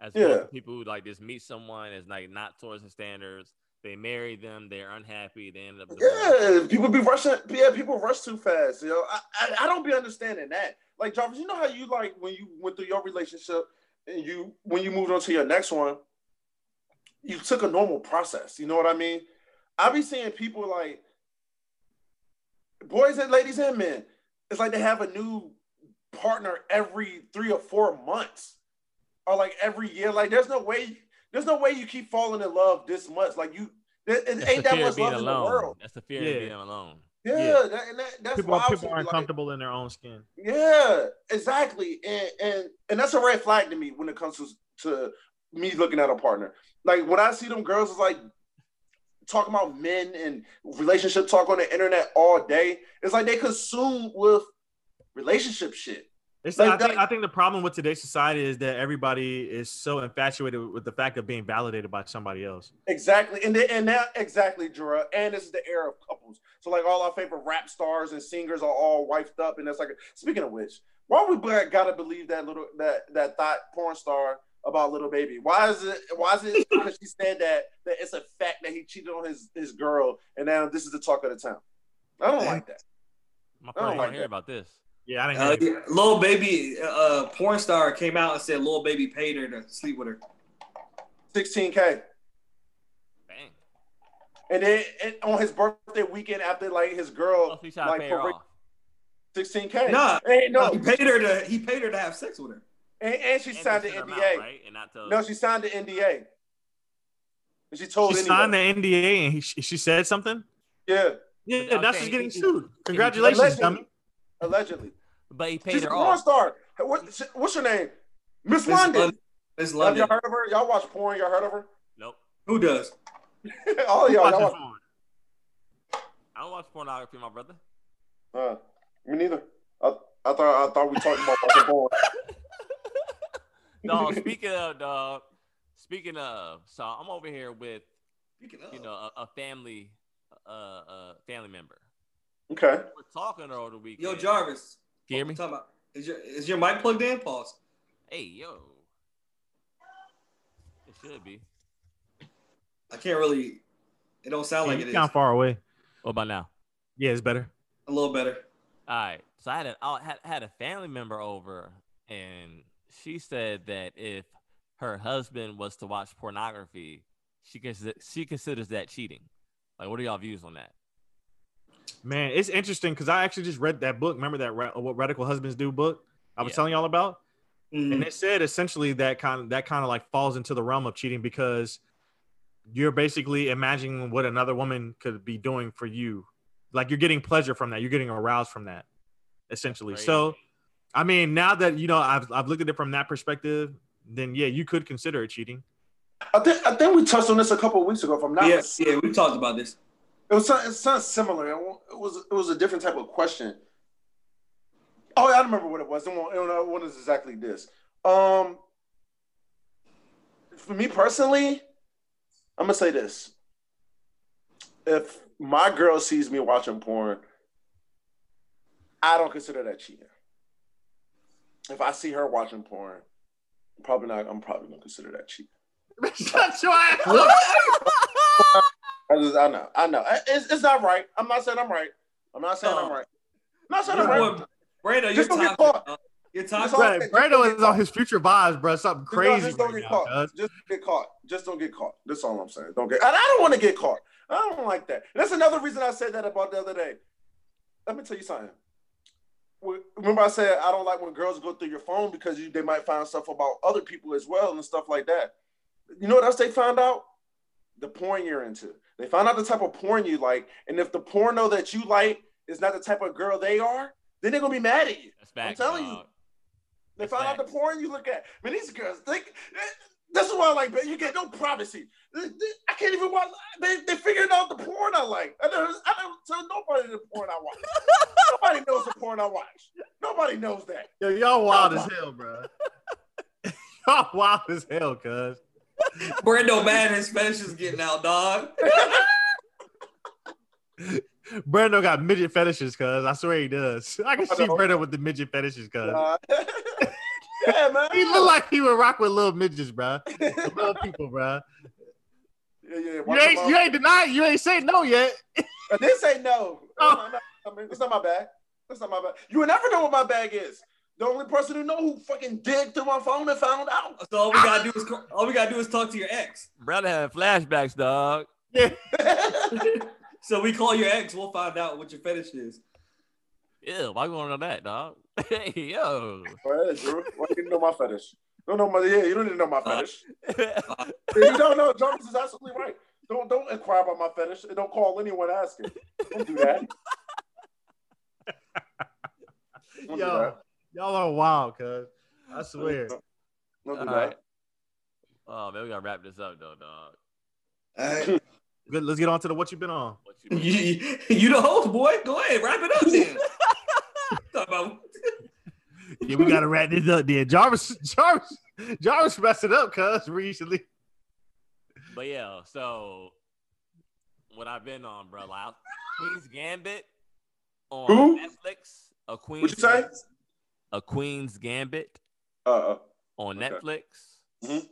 As Yeah. people who like just meet someone as like not towards the standards. They marry them, they're unhappy, they end up. divorced. Yeah, people be rushing. Yeah, people rush too fast. You know, I, I, I don't be understanding that. Like Jarvis, you know how you like when you went through your relationship and you when you moved on to your next one, you took a normal process. You know what I mean? I be seeing people like boys and ladies and men. It's like they have a new partner every three or four months, or like every year. Like there's no way. There's no way you keep falling in love this much. Like you, it, it ain't that much of being love in the world. That's the fear Yeah. of being alone. Yeah, Yeah. That, and that, that's People, wild to people aren't like- comfortable in their own skin. Yeah, exactly, and and and that's a red flag to me when it comes to to me looking at a partner. Like when I see them girls is like talking about men and relationship talk on the internet all day. It's like they consume with relationship shit. It's, Like I, think, I think the problem with today's society is that everybody is so infatuated with the fact of being validated by somebody else. Exactly, and and now exactly, Jura. And this is the era of couples. So like all our favorite rap stars and singers are all wifed up, and that's like. Speaking of which, why we black gotta believe that little that that thought porn star about Lil Baby? Why is it? Why is it because she said that that it's a fact that he cheated on his his girl, and now this is the talk of the town? I don't like that. My I don't first like time hearing that. about this. Yeah, I didn't. Uh, hear yeah, Lil Baby, uh, porn star came out and said Lil Baby paid her to sleep with her. 16K. Bang. And then and on his birthday weekend after like his girl Plus, we try to like pay her for off. 16K. Nah, Ain't no. he paid her to he paid her to have sex with her. And, and she And signed the NDA. out, right? And not to, No, she signed the NDA. And she told She anyway. signed the NDA and he, she she said something. Yeah, Yeah, But I'm now saying she's getting sued. Congratulations, Allegedly. dummy. allegedly. but he paid She's a porn off. star. What, what's your name? Miss Miss London. London. Miss Have London. y'all heard of her? Y'all watch porn? Y'all heard of her? Nope. Who does? (laughs) All y'all, Watch y'all watch. one. I don't watch pornography, my brother. Uh, me neither. I, I thought I thought we talked about watching porn. (laughs) No, (laughs) speaking of dog, speaking of, so I'm over here with Speaking of, you know a, a family, uh, uh, family member. Okay. We're talking over the weekend. yo Jarvis. Can you hear me? Talking about, is your is your mic plugged in? Pause. Hey, yo. It should be. I can't really. It don't sound like Yeah, it you is. kind of far away. What about now? Yeah, it's better. A little better. All right. So I had a, I had, had a family member over, and she said that if her husband was to watch pornography, she consi- she considers that cheating. Like, what are y'all views on that? Man, it's interesting because I actually just read that book. Remember that Ra- what radical husbands do book I was Yeah. telling y'all about, Mhm. and it said essentially that kind of that kind of like falls into the realm of cheating because you're basically imagining what another woman could be doing for you, like you're getting pleasure from that, you're getting aroused from that, essentially. So, Crazy. I mean, now that you know I've I've looked at it from that perspective, then yeah, you could consider it cheating. I think I think we touched on this a couple of weeks ago. If I'm not yeah, mistaken. yeah, we talked about this. It was something, it's something similar. It was it was a different type of question. Oh, yeah, I don't remember what it was. It wasn't, exactly this. Um, for me personally, I'm gonna say this: if my girl sees me watching porn, I don't consider that cheating. If I see her watching porn, I'm probably not. I'm probably gonna consider that cheating. (laughs) Shut your ass. I just, I know, I know. It's, it's not right. I'm not saying I'm right. I'm not saying I'm right. I'm not saying Your I'm right. boy, Brando, you're Just don't get caught. uh, You're Just toxic. don't- Right, Brando get is on his future vibes, bro. Something Just crazy Just don't right get now, caught. cuz. Just don't get caught. Just don't get caught. That's all I'm saying. Don't get. And I don't want to get caught. I don't like that. And that's another reason I said that about the other day. Let me tell you something. Remember, I said I don't like when girls go through your phone because you, they might find stuff about other people as well and stuff like that. You know what else they found out? The porn you're into. They found out the type of porn you like, and if the porno that you like is not the type of girl they are, then they're gonna be mad at you. That's I'm telling you. They That's found out the porn you look at. I Man, these girls, they, this is why I like, man, you get no privacy. They- they- I can't even watch. They they figured out the porn I like. I don't, I don't tell nobody the porn I watch. nobody knows the porn I watch. Nobody knows that. Yo, y'all wild as hell, bro. (laughs) y'all wild as hell, cuz. Brando mad his fetish is getting out, dog. (laughs) Brando got midget fetishes, cuz. I swear he does. (laughs) I can I see know. Brando with the midget fetishes, cuz. Yeah, man. he look like he would rock with little midgets, bro. (laughs) Little people, bro. yeah, yeah. You ain't, them you ain't denying. You ain't say no yet. I did say no. Oh. No, no, I mean, it's not my bag. That's not my bag. You will never know what my bag is. The only person who know who fucking digged through my phone and found out. So all we gotta do is all we gotta do is talk to your ex. Brother had flashbacks, dog. (laughs) So we call your ex, we'll find out what your fetish is. Yeah, why you want to know that, dog? (laughs) hey, yo. Well, that's true. Why you didn't know my fetish? Don't know my yeah. You don't need to know my Uh, fetish. you don't know. Jarvis is absolutely right. Don't don't inquire about my fetish and don't call anyone asking. Don't do that. Don't do Yo, that. y'all are wild, cuz. I swear. Don't do All that. right. Oh man, we gotta wrap this up though, dog. All right. Good. Let's get on to the what you've been on. What you you, (laughs) you the host, boy. Go ahead, wrap it up then. (laughs) (laughs) Talk about Yeah, we gotta wrap this up then. Jarvis, Jarvis, Jarvis messed it up, cuz recently. But yeah, so what I've been on, bro, like Queen's Gambit on Who? Netflix. A Queen's What'd you say? A Queen's Gambit Uh, on Okay. Netflix. Mhm.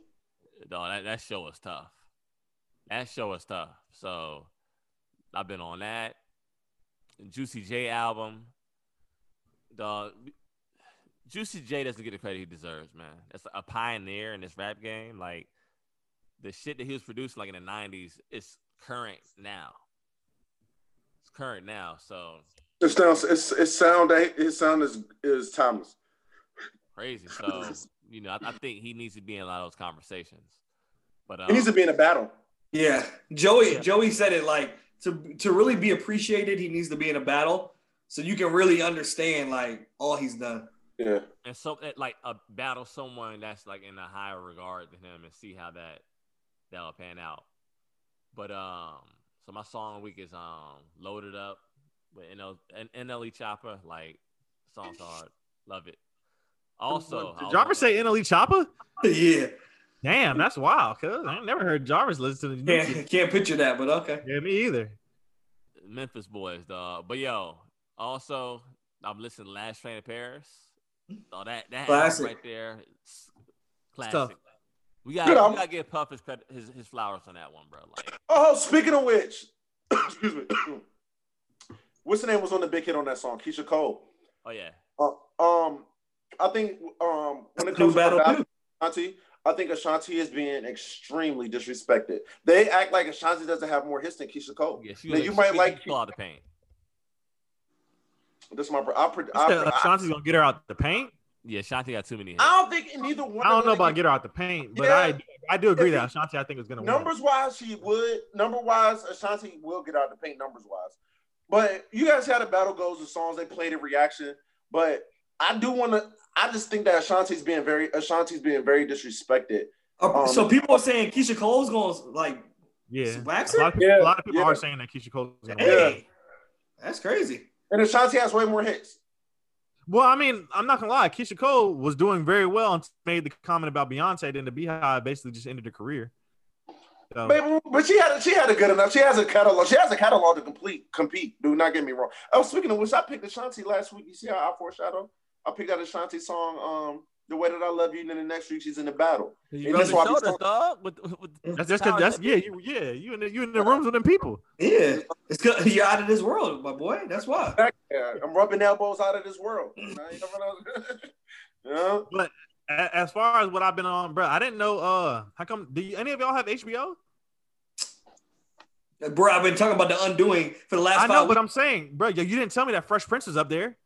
Dog, that, that show was tough. That show was tough. So I've been on that. Juicy J album. Dog. Juicy J doesn't get the credit he deserves, man. That's a pioneer in this rap game. Like the shit that he was producing like in the '90s is current now. It's current now, so It sounds. It's it sound. His sound is is timeless. crazy. So you know, I, I think he needs to be in a lot of those conversations. But um, He needs to be in a battle. Yeah, Joey. Joey said it like to to really be appreciated, he needs to be in a battle, so you can really understand like all he's done. Yeah. and so eh, like a battle someone that's like in a higher regard than him and see how that that'll pan out. But um, so my song of the week is um loaded up with NL, N- NLE Chopper. Like song's hard, love it. Also, I Did Jarvis say NLE Chopper? (laughs) yeah, Damn, that's wild. Cause I never heard Jarvis listen to the new can't can't picture that, but okay. Yeah, me either. Memphis boys, dog. But yo, also I'm listening to Last Train to Paris. Oh, that that Classic. right there, it's tough. classic. We got Good we album. gotta give Puff his, credit, his his flowers on that one, bro. Like Oh, speaking of which, (coughs) excuse me. (coughs) What's the name was on the big hit on that song? Keyshia Cole. oh yeah, Uh, um, I think um when it New comes to battle battle. Ashanti, I think Ashanti is being extremely disrespected. They act like Ashanti doesn't have more hits than Keyshia Cole. yeah. Now, you might like people out the paint. This. Is my I, pre- You I, said I, Ashanti's gonna get her out the paint. Yeah, Shanti got too many. Hits. I don't think neither one. I don't of know about get her out the paint, but Yeah. I I do agree If that Ashanti I think is gonna win. Numbers wise, she would. Number wise, Ashanti will get out the paint. Numbers wise, but you guys see how the battle goes. The songs they played in reaction, but I do want to. I just think that Ashanti's being very Ashanti's being very disrespected. Uh, Um, so people are saying Keyshia Cole's going to like Yeah, wax a lot of people, Yeah, a lot of people yeah. are saying that Keyshia Cole. Is gonna win. That's crazy. And Ashanti has way more hits. Well, I mean, I'm not gonna lie. Keyshia Cole was doing very well and made the comment about Beyonce. Then the Beehive basically just ended her career. So, Baby, but she had a, she had a good enough. She has a catalog. She has a catalog to complete compete. Do not get me wrong. Oh, speaking of which, I picked Ashanti last week. You see how I foreshadow? I picked out Ashanti song, um, "The Way That I Love You," and then the next week she's in the battle. You And that's why I be shoulders, so- dog. With, with that's just cause that's yeah, you yeah, you in the you in the rooms with them people. Yeah, it's good. You're out of this world, my boy. That's why. Yeah, I'm rubbing elbows out of this world. (laughs) You know, you never know. yeah. A- As far as what I've been on, bro, I didn't know. Uh, how come? Do you, any of y'all have HBO? Bro, I've been talking about the undoing for the last I five know, but weeks. I'm saying, bro, you you didn't tell me that Fresh Prince is up there.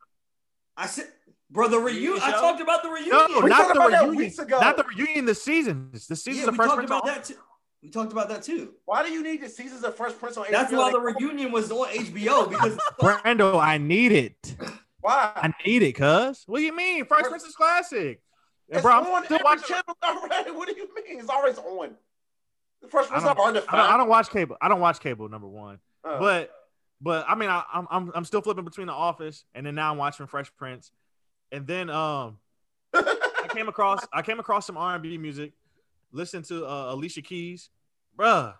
I said, bro, the reunion. I talked about the reunion. No, We not talked the about that reunion. weeks ago. Not the reunion. The season. The season yeah, of we Fresh talked Prince. about on- that too. We talked about that too. Why do you need the seasons of Fresh Prince on That's HBO? why the reunion was on HBO (laughs) because Brando, I need it. Why? I need it, cuz. What do you mean? Fresh Fresh- Prince is classic. And It's bro, I'm on still every watching. channel already. (laughs) What do you mean? It's always on. The Fresh I Prince don't, not hard I don't, I don't watch cable. I don't watch cable. Number one, Uh, but but I mean, I, I'm I'm I'm still flipping between The Office and then now I'm watching Fresh Prince, and then um (laughs) I came across I came across some R&B music, Listen to uh, Alicia Keys, bruh.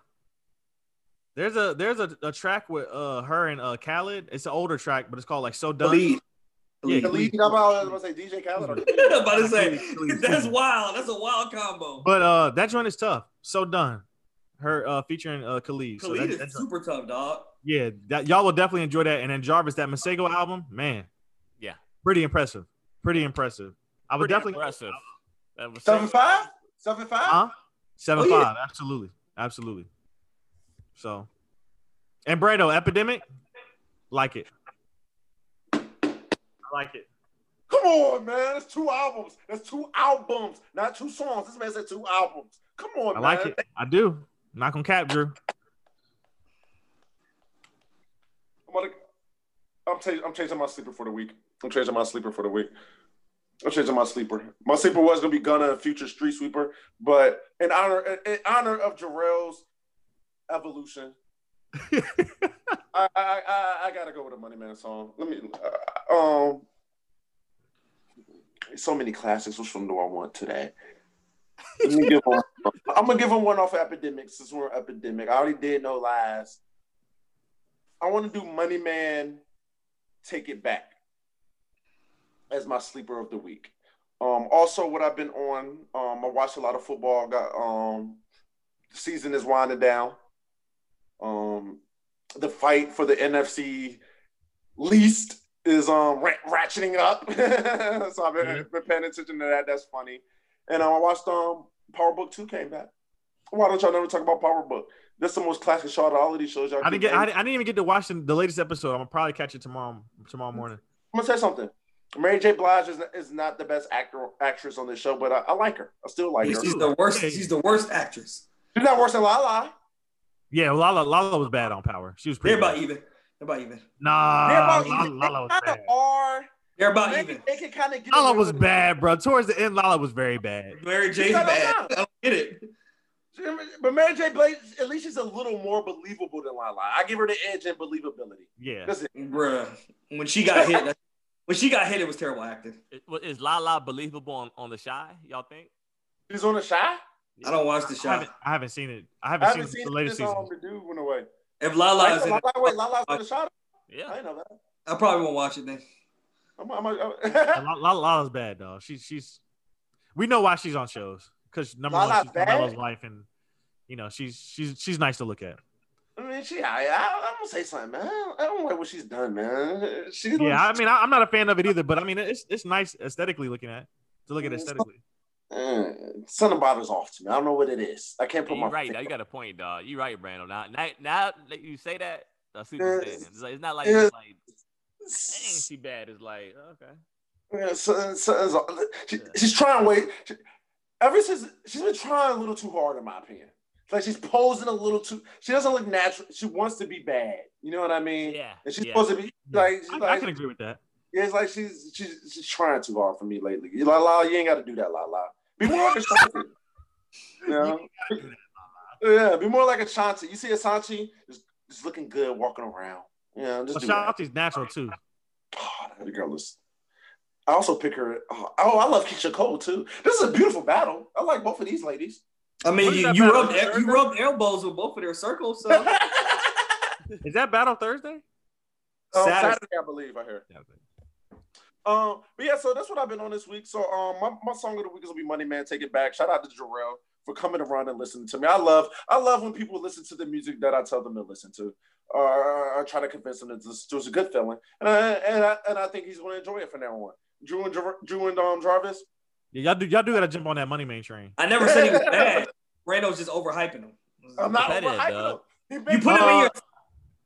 There's a there's a, a track with uh her and uh Khaled. It's an older track, but it's called like So Done. Khalid. Yeah, the lead, (laughs) I'm about to say DJ Khaled. I'm about to say that's wild. That's a wild combo. But uh that joint is tough. So Done. Her uh featuring uh Khalid. So Khalid that- is that joint- super tough, dog. yeah, that y'all will definitely enjoy that. And then Jarvis, that Masego album, man, Yeah. pretty impressive. Pretty impressive. I would Pretty definitely impressive. That was Seven five? Seven? Huh? Seven Oh, yeah. absolutely, absolutely. So, and Brando, Epidemic, like it. I like it. Come on, man. That's two albums. That's two albums, not two songs. This man said two albums. Come on, man. I man. like it. I do. Not gonna cap, Drew. I'm, gonna, I'm, ta- I'm changing my sleeper for the week. I'm changing my sleeper for the week. I'm changing my sleeper. My sleeper was gonna be Gunna, a future street sweeper, but in honor in honor of Jarrell's evolution, (laughs) I, I I I gotta go with a Money Man song. Let me uh, um. So many classics. Which one do I want today? Let me give one. (laughs) I'm gonna give him one off of Epidemic since we're Epidemic. I already did No Lies. I want to do Money Man, Take It Back as my sleeper of the week. Um, also, what I've been on, um, I watched a lot of football. Got um, the season is winding down. Um, the fight for the NFC least is um ra- ratcheting up. (laughs) so I've been, Yeah. been paying attention to that. That's funny. And um, I watched um Power Book Two came back. Why don't y'all never talk about Power Book? That's the most classic show out of all of these shows. Y'all I didn't get. I, I didn't even get to watch the, the latest episode. I'm gonna probably catch it tomorrow. Tomorrow morning. I'm gonna say something. Mary J. Blige is, is not the best actor actress on this show, but I, I like her. I still like her. She's the worst. She's the worst actress. She's not worse than Lala. Yeah, Lala. Lala was bad on Power. She was pretty. They're about even. They're about even. Nah, They're about Lala, even. Lala was They kinda bad. are. They're about They, even. can- they can kind of. Lala was with it. bad, bro. Towards the end, Lala was very bad. Mary J. No, no, bad. I don't get it. But Mary J. Blige, at least she's a little more believable than Lala. I give her the edge in believability. Yeah. That's it. Bruh. When she got hit, that- when she got hit, it was terrible acting. Is- Is Lala believable on, on the shy? Y'all think? She's on the shy. I don't watch the I show. haven't, I haven't seen it. I haven't, I haven't seen, seen the latest this, season. the dude went away. If Lala is in Lala, it, wait, Lala's on the shot. Yeah. didn't know that. I probably won't watch it then. I'm, I'm, I'm, La- La- Lala's bad, though. She's she's. We know why she's on shows because number one, she's bad? Carmelo's wife, and you know she's she's she's nice to look at. I mean, she. I, I, I'm gonna say something, man. I don't like what she's done, man. She's Yeah, I mean, I, I'm not a fan of it either, but I mean, it's it's nice aesthetically looking at to look at Mm, aesthetically. Uh, something bothers off to me. I don't know what it is. I can't Yeah, put you my right. Now you got a point, dog. You right, Brandon. Now, now, now that you say that, I see what you're saying. It's, like, it's not like, yeah. it's like, dang, she bad. It's like, okay. Yeah, so, so, she, she's trying to wait. She, ever since she's been trying a little too hard, in my opinion. It's like she's posing a little too. She doesn't look natural. She wants to be bad. You know what I mean? Yeah. And she's yeah. supposed to be like. She's I, I can agree with that. yeah, it's like she's she's she's trying too hard for me lately. You La la, you ain't got to do that, la la. Be more like Ashanti. you know? Yeah, be more like Ashanti. You see Ashanti just, just looking good walking around. You know, just do. Ashanti's natural too. Oh, the girl is. I also pick her. Oh, oh, I love Keyshia Cole too. This is a beautiful battle. I like both of these ladies. I mean, you, you rubbed el- you rubbed elbows with both of their circles, so (laughs) Is that Battle Thursday? Um, Saturday. Saturday, I believe. I heard. Um, but yeah, so that's what I've been on this week. So um, my, my song of the week is gonna be Money Man, Take It Back. Shout out to Jarrell for coming around and listening to me. I love I love when people listen to the music that I tell them to listen to. Uh, I try to convince them that this was a good feeling, and I, and I, and I think he's going to enjoy it from now on. Drew and Drew and um, Jarvis. Yeah, y'all do y'all do gotta jump on that Money Man train. I never said he was (laughs) bad. Brando's just overhyping him. I'm not Competitive, overhyping him. He You been- put him in your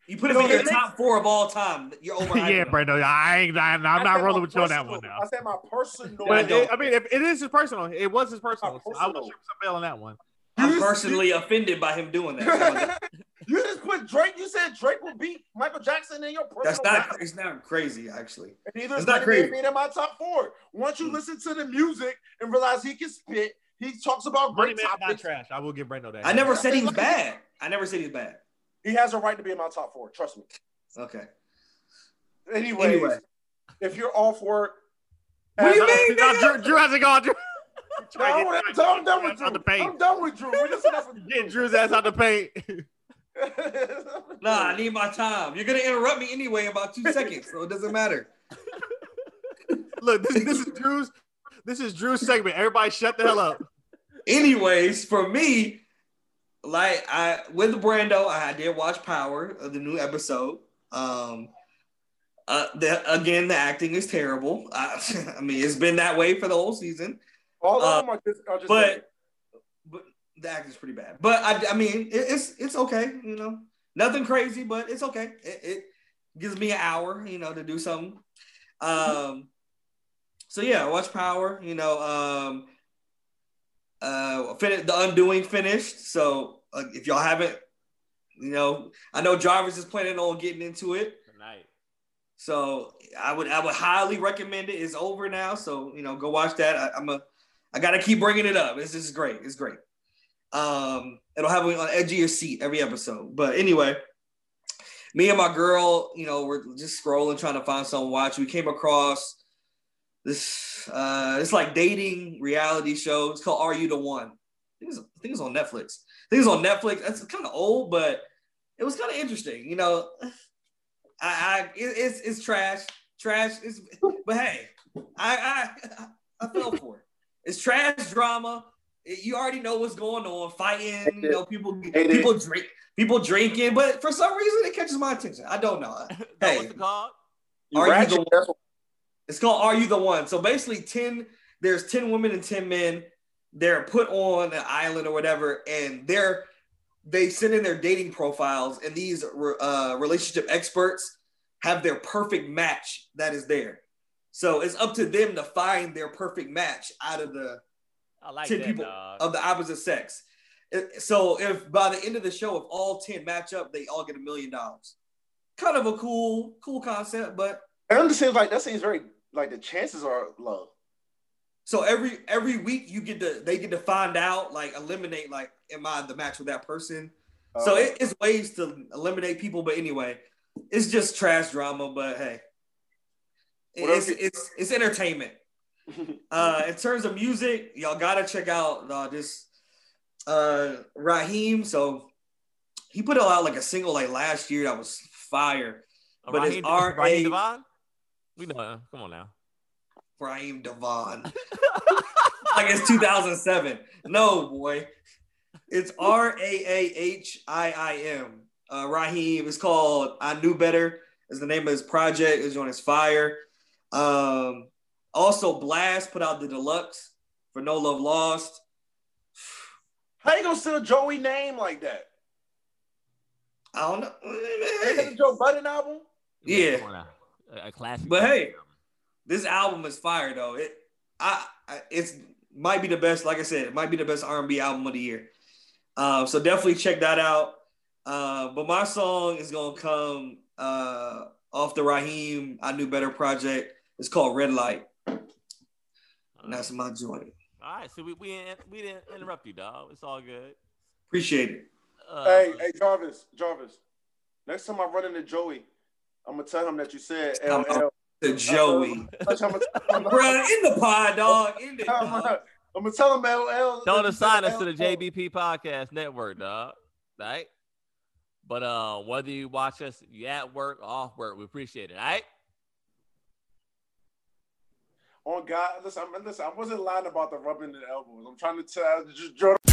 you put him in your it makes- top four of all time. You're (laughs) overhyping him. yeah. Brando. I ain't. I'm, I'm I not said rolling my with you on that one now. I said my personal. I But it, I mean, if it is his personal. It was his personal. Not So I personal. was some bail on that one. I'm personally offended by him doing that. (laughs) you just put Drake. You said Drake will beat Michael Jackson in your personal. That's not battle. it's not crazy actually. And neither it's is not crazy. Being in my top four. Once you Mm. listen to the music and realize he can spit, he talks about Money great man not topics. trash. I will give Brando that. I never said he was bad. I never said he's bad. He has a right to be in my top four. Trust me. Okay. Anyways, Anyway. if you're all for it, What do you mean, (laughs) No, nigga? Drew, Drew hasn't gone. Drew. No, I'm, I'm done, I'm done with Out the Drew. paint. I'm done with Drew. We're just (laughs) enough with Get Drew's ass out the paint. (laughs) (laughs) Nah, I need my time. You're gonna interrupt me anyway in about two seconds, so it doesn't matter. (laughs) Look, this, this is Drew's. This is Drew's segment. Everybody, shut the hell up. Anyways, for me, like I with Brando, I did watch Power of the new episode. Um uh the again the acting is terrible. I, (laughs) I mean it's been that way for the whole season. all Uh, of them are just, are just but but the acting's pretty bad. But I, I mean, it, it's it's okay, you know, nothing crazy, but it's okay. It, it gives me an hour, you know, to do something. Um, so yeah, watch Power. You know, um, uh, fin- the Undoing finished. So uh, if y'all haven't, you know, I know Jarvis is planning on getting into it. Tonight. So I would I would highly recommend it. It's over now, so you know, go watch that. I, I'm a I gotta keep bringing it up. It's just great. It's great. Um, it'll have me on edge of your seat every episode. But anyway, me and my girl, you know, we're just scrolling trying to find something to watch. We came across this uh it's like dating reality show. It's called Are You the One? I think it's, I think it's on Netflix. I think it's on Netflix. That's kind of old, but it was kind of interesting. You know, I, I it, it's it's trash, trash. Is but hey, I I I fell for it. It's trash drama. It- you already know what's going on, fighting. You know, people Hate it. people drink, people drinking. But for some reason, it catches my attention. I don't know. (laughs) Hey. what's it called? Are you ratchet, the one? It's called Are You the One? So basically, 10, there's 10 women and 10 men. They're put on an island or whatever, and they're they send in their dating profiles, and these uh, relationship experts have their perfect match that is there. So it's up to them to find their perfect match out of the I like 10 that, people dog. of the opposite sex. So if by the end of the show, if all 10 match up, they all get a million dollars. Kind of a cool, cool concept, but And it just seems like that seems very like the chances are low. So every every week you get to they get to find out like eliminate like am I the match with that person? so Uh, it, it's ways to eliminate people, but anyway, it's just trash drama. But hey, it's it's it's entertainment. Uh, in terms of music, y'all gotta check out uh, this uh, Raahiim. So he put out like a single like last year that was fire. Uh, but it's Raahiim, R.A. Devon? We know. him. Come on now. Raheem DeVaughn. (laughs) like it's 2007. No, boy. It's R A A H I I M. Uh, Raahiim. It's called I Knew Better. Is the name of his project. It's on his fire. Um, also, Blxst put out the deluxe for No Love Lost. How you gonna steal a Joey name like that? I don't know. Ain't that Joe Budden album? Yeah. Come on now. A, a classic. But hey, this album is fire though. It I, I it's might be the best. Like I said, it might be the best R&B album of the year. Um, so definitely check that out. Uh, but my song is gonna come uh, off the Raahiim I Knew Better project. It's called Red Light. And that's my joint. All right, so we we didn't, we didn't interrupt you, dog. It's all good. Appreciate it. Uh, Hey, hey, Jarvis, Jarvis. Next time I run into Joey, I'm gonna tell him that you said I'm- LL. The Joey. I'm gonna, I'm in the pod, dog. In the I'm dog. gonna, I'm gonna tell him LL. Tell that them to you sign said us to the JBP Podcast Network, dog. Right? But uh, whether you watch us, you at work, off work, we appreciate it. All right? On God, listen, I'm, listen, I wasn't lying about the rubbing the elbows. I'm trying to tell just Jordan.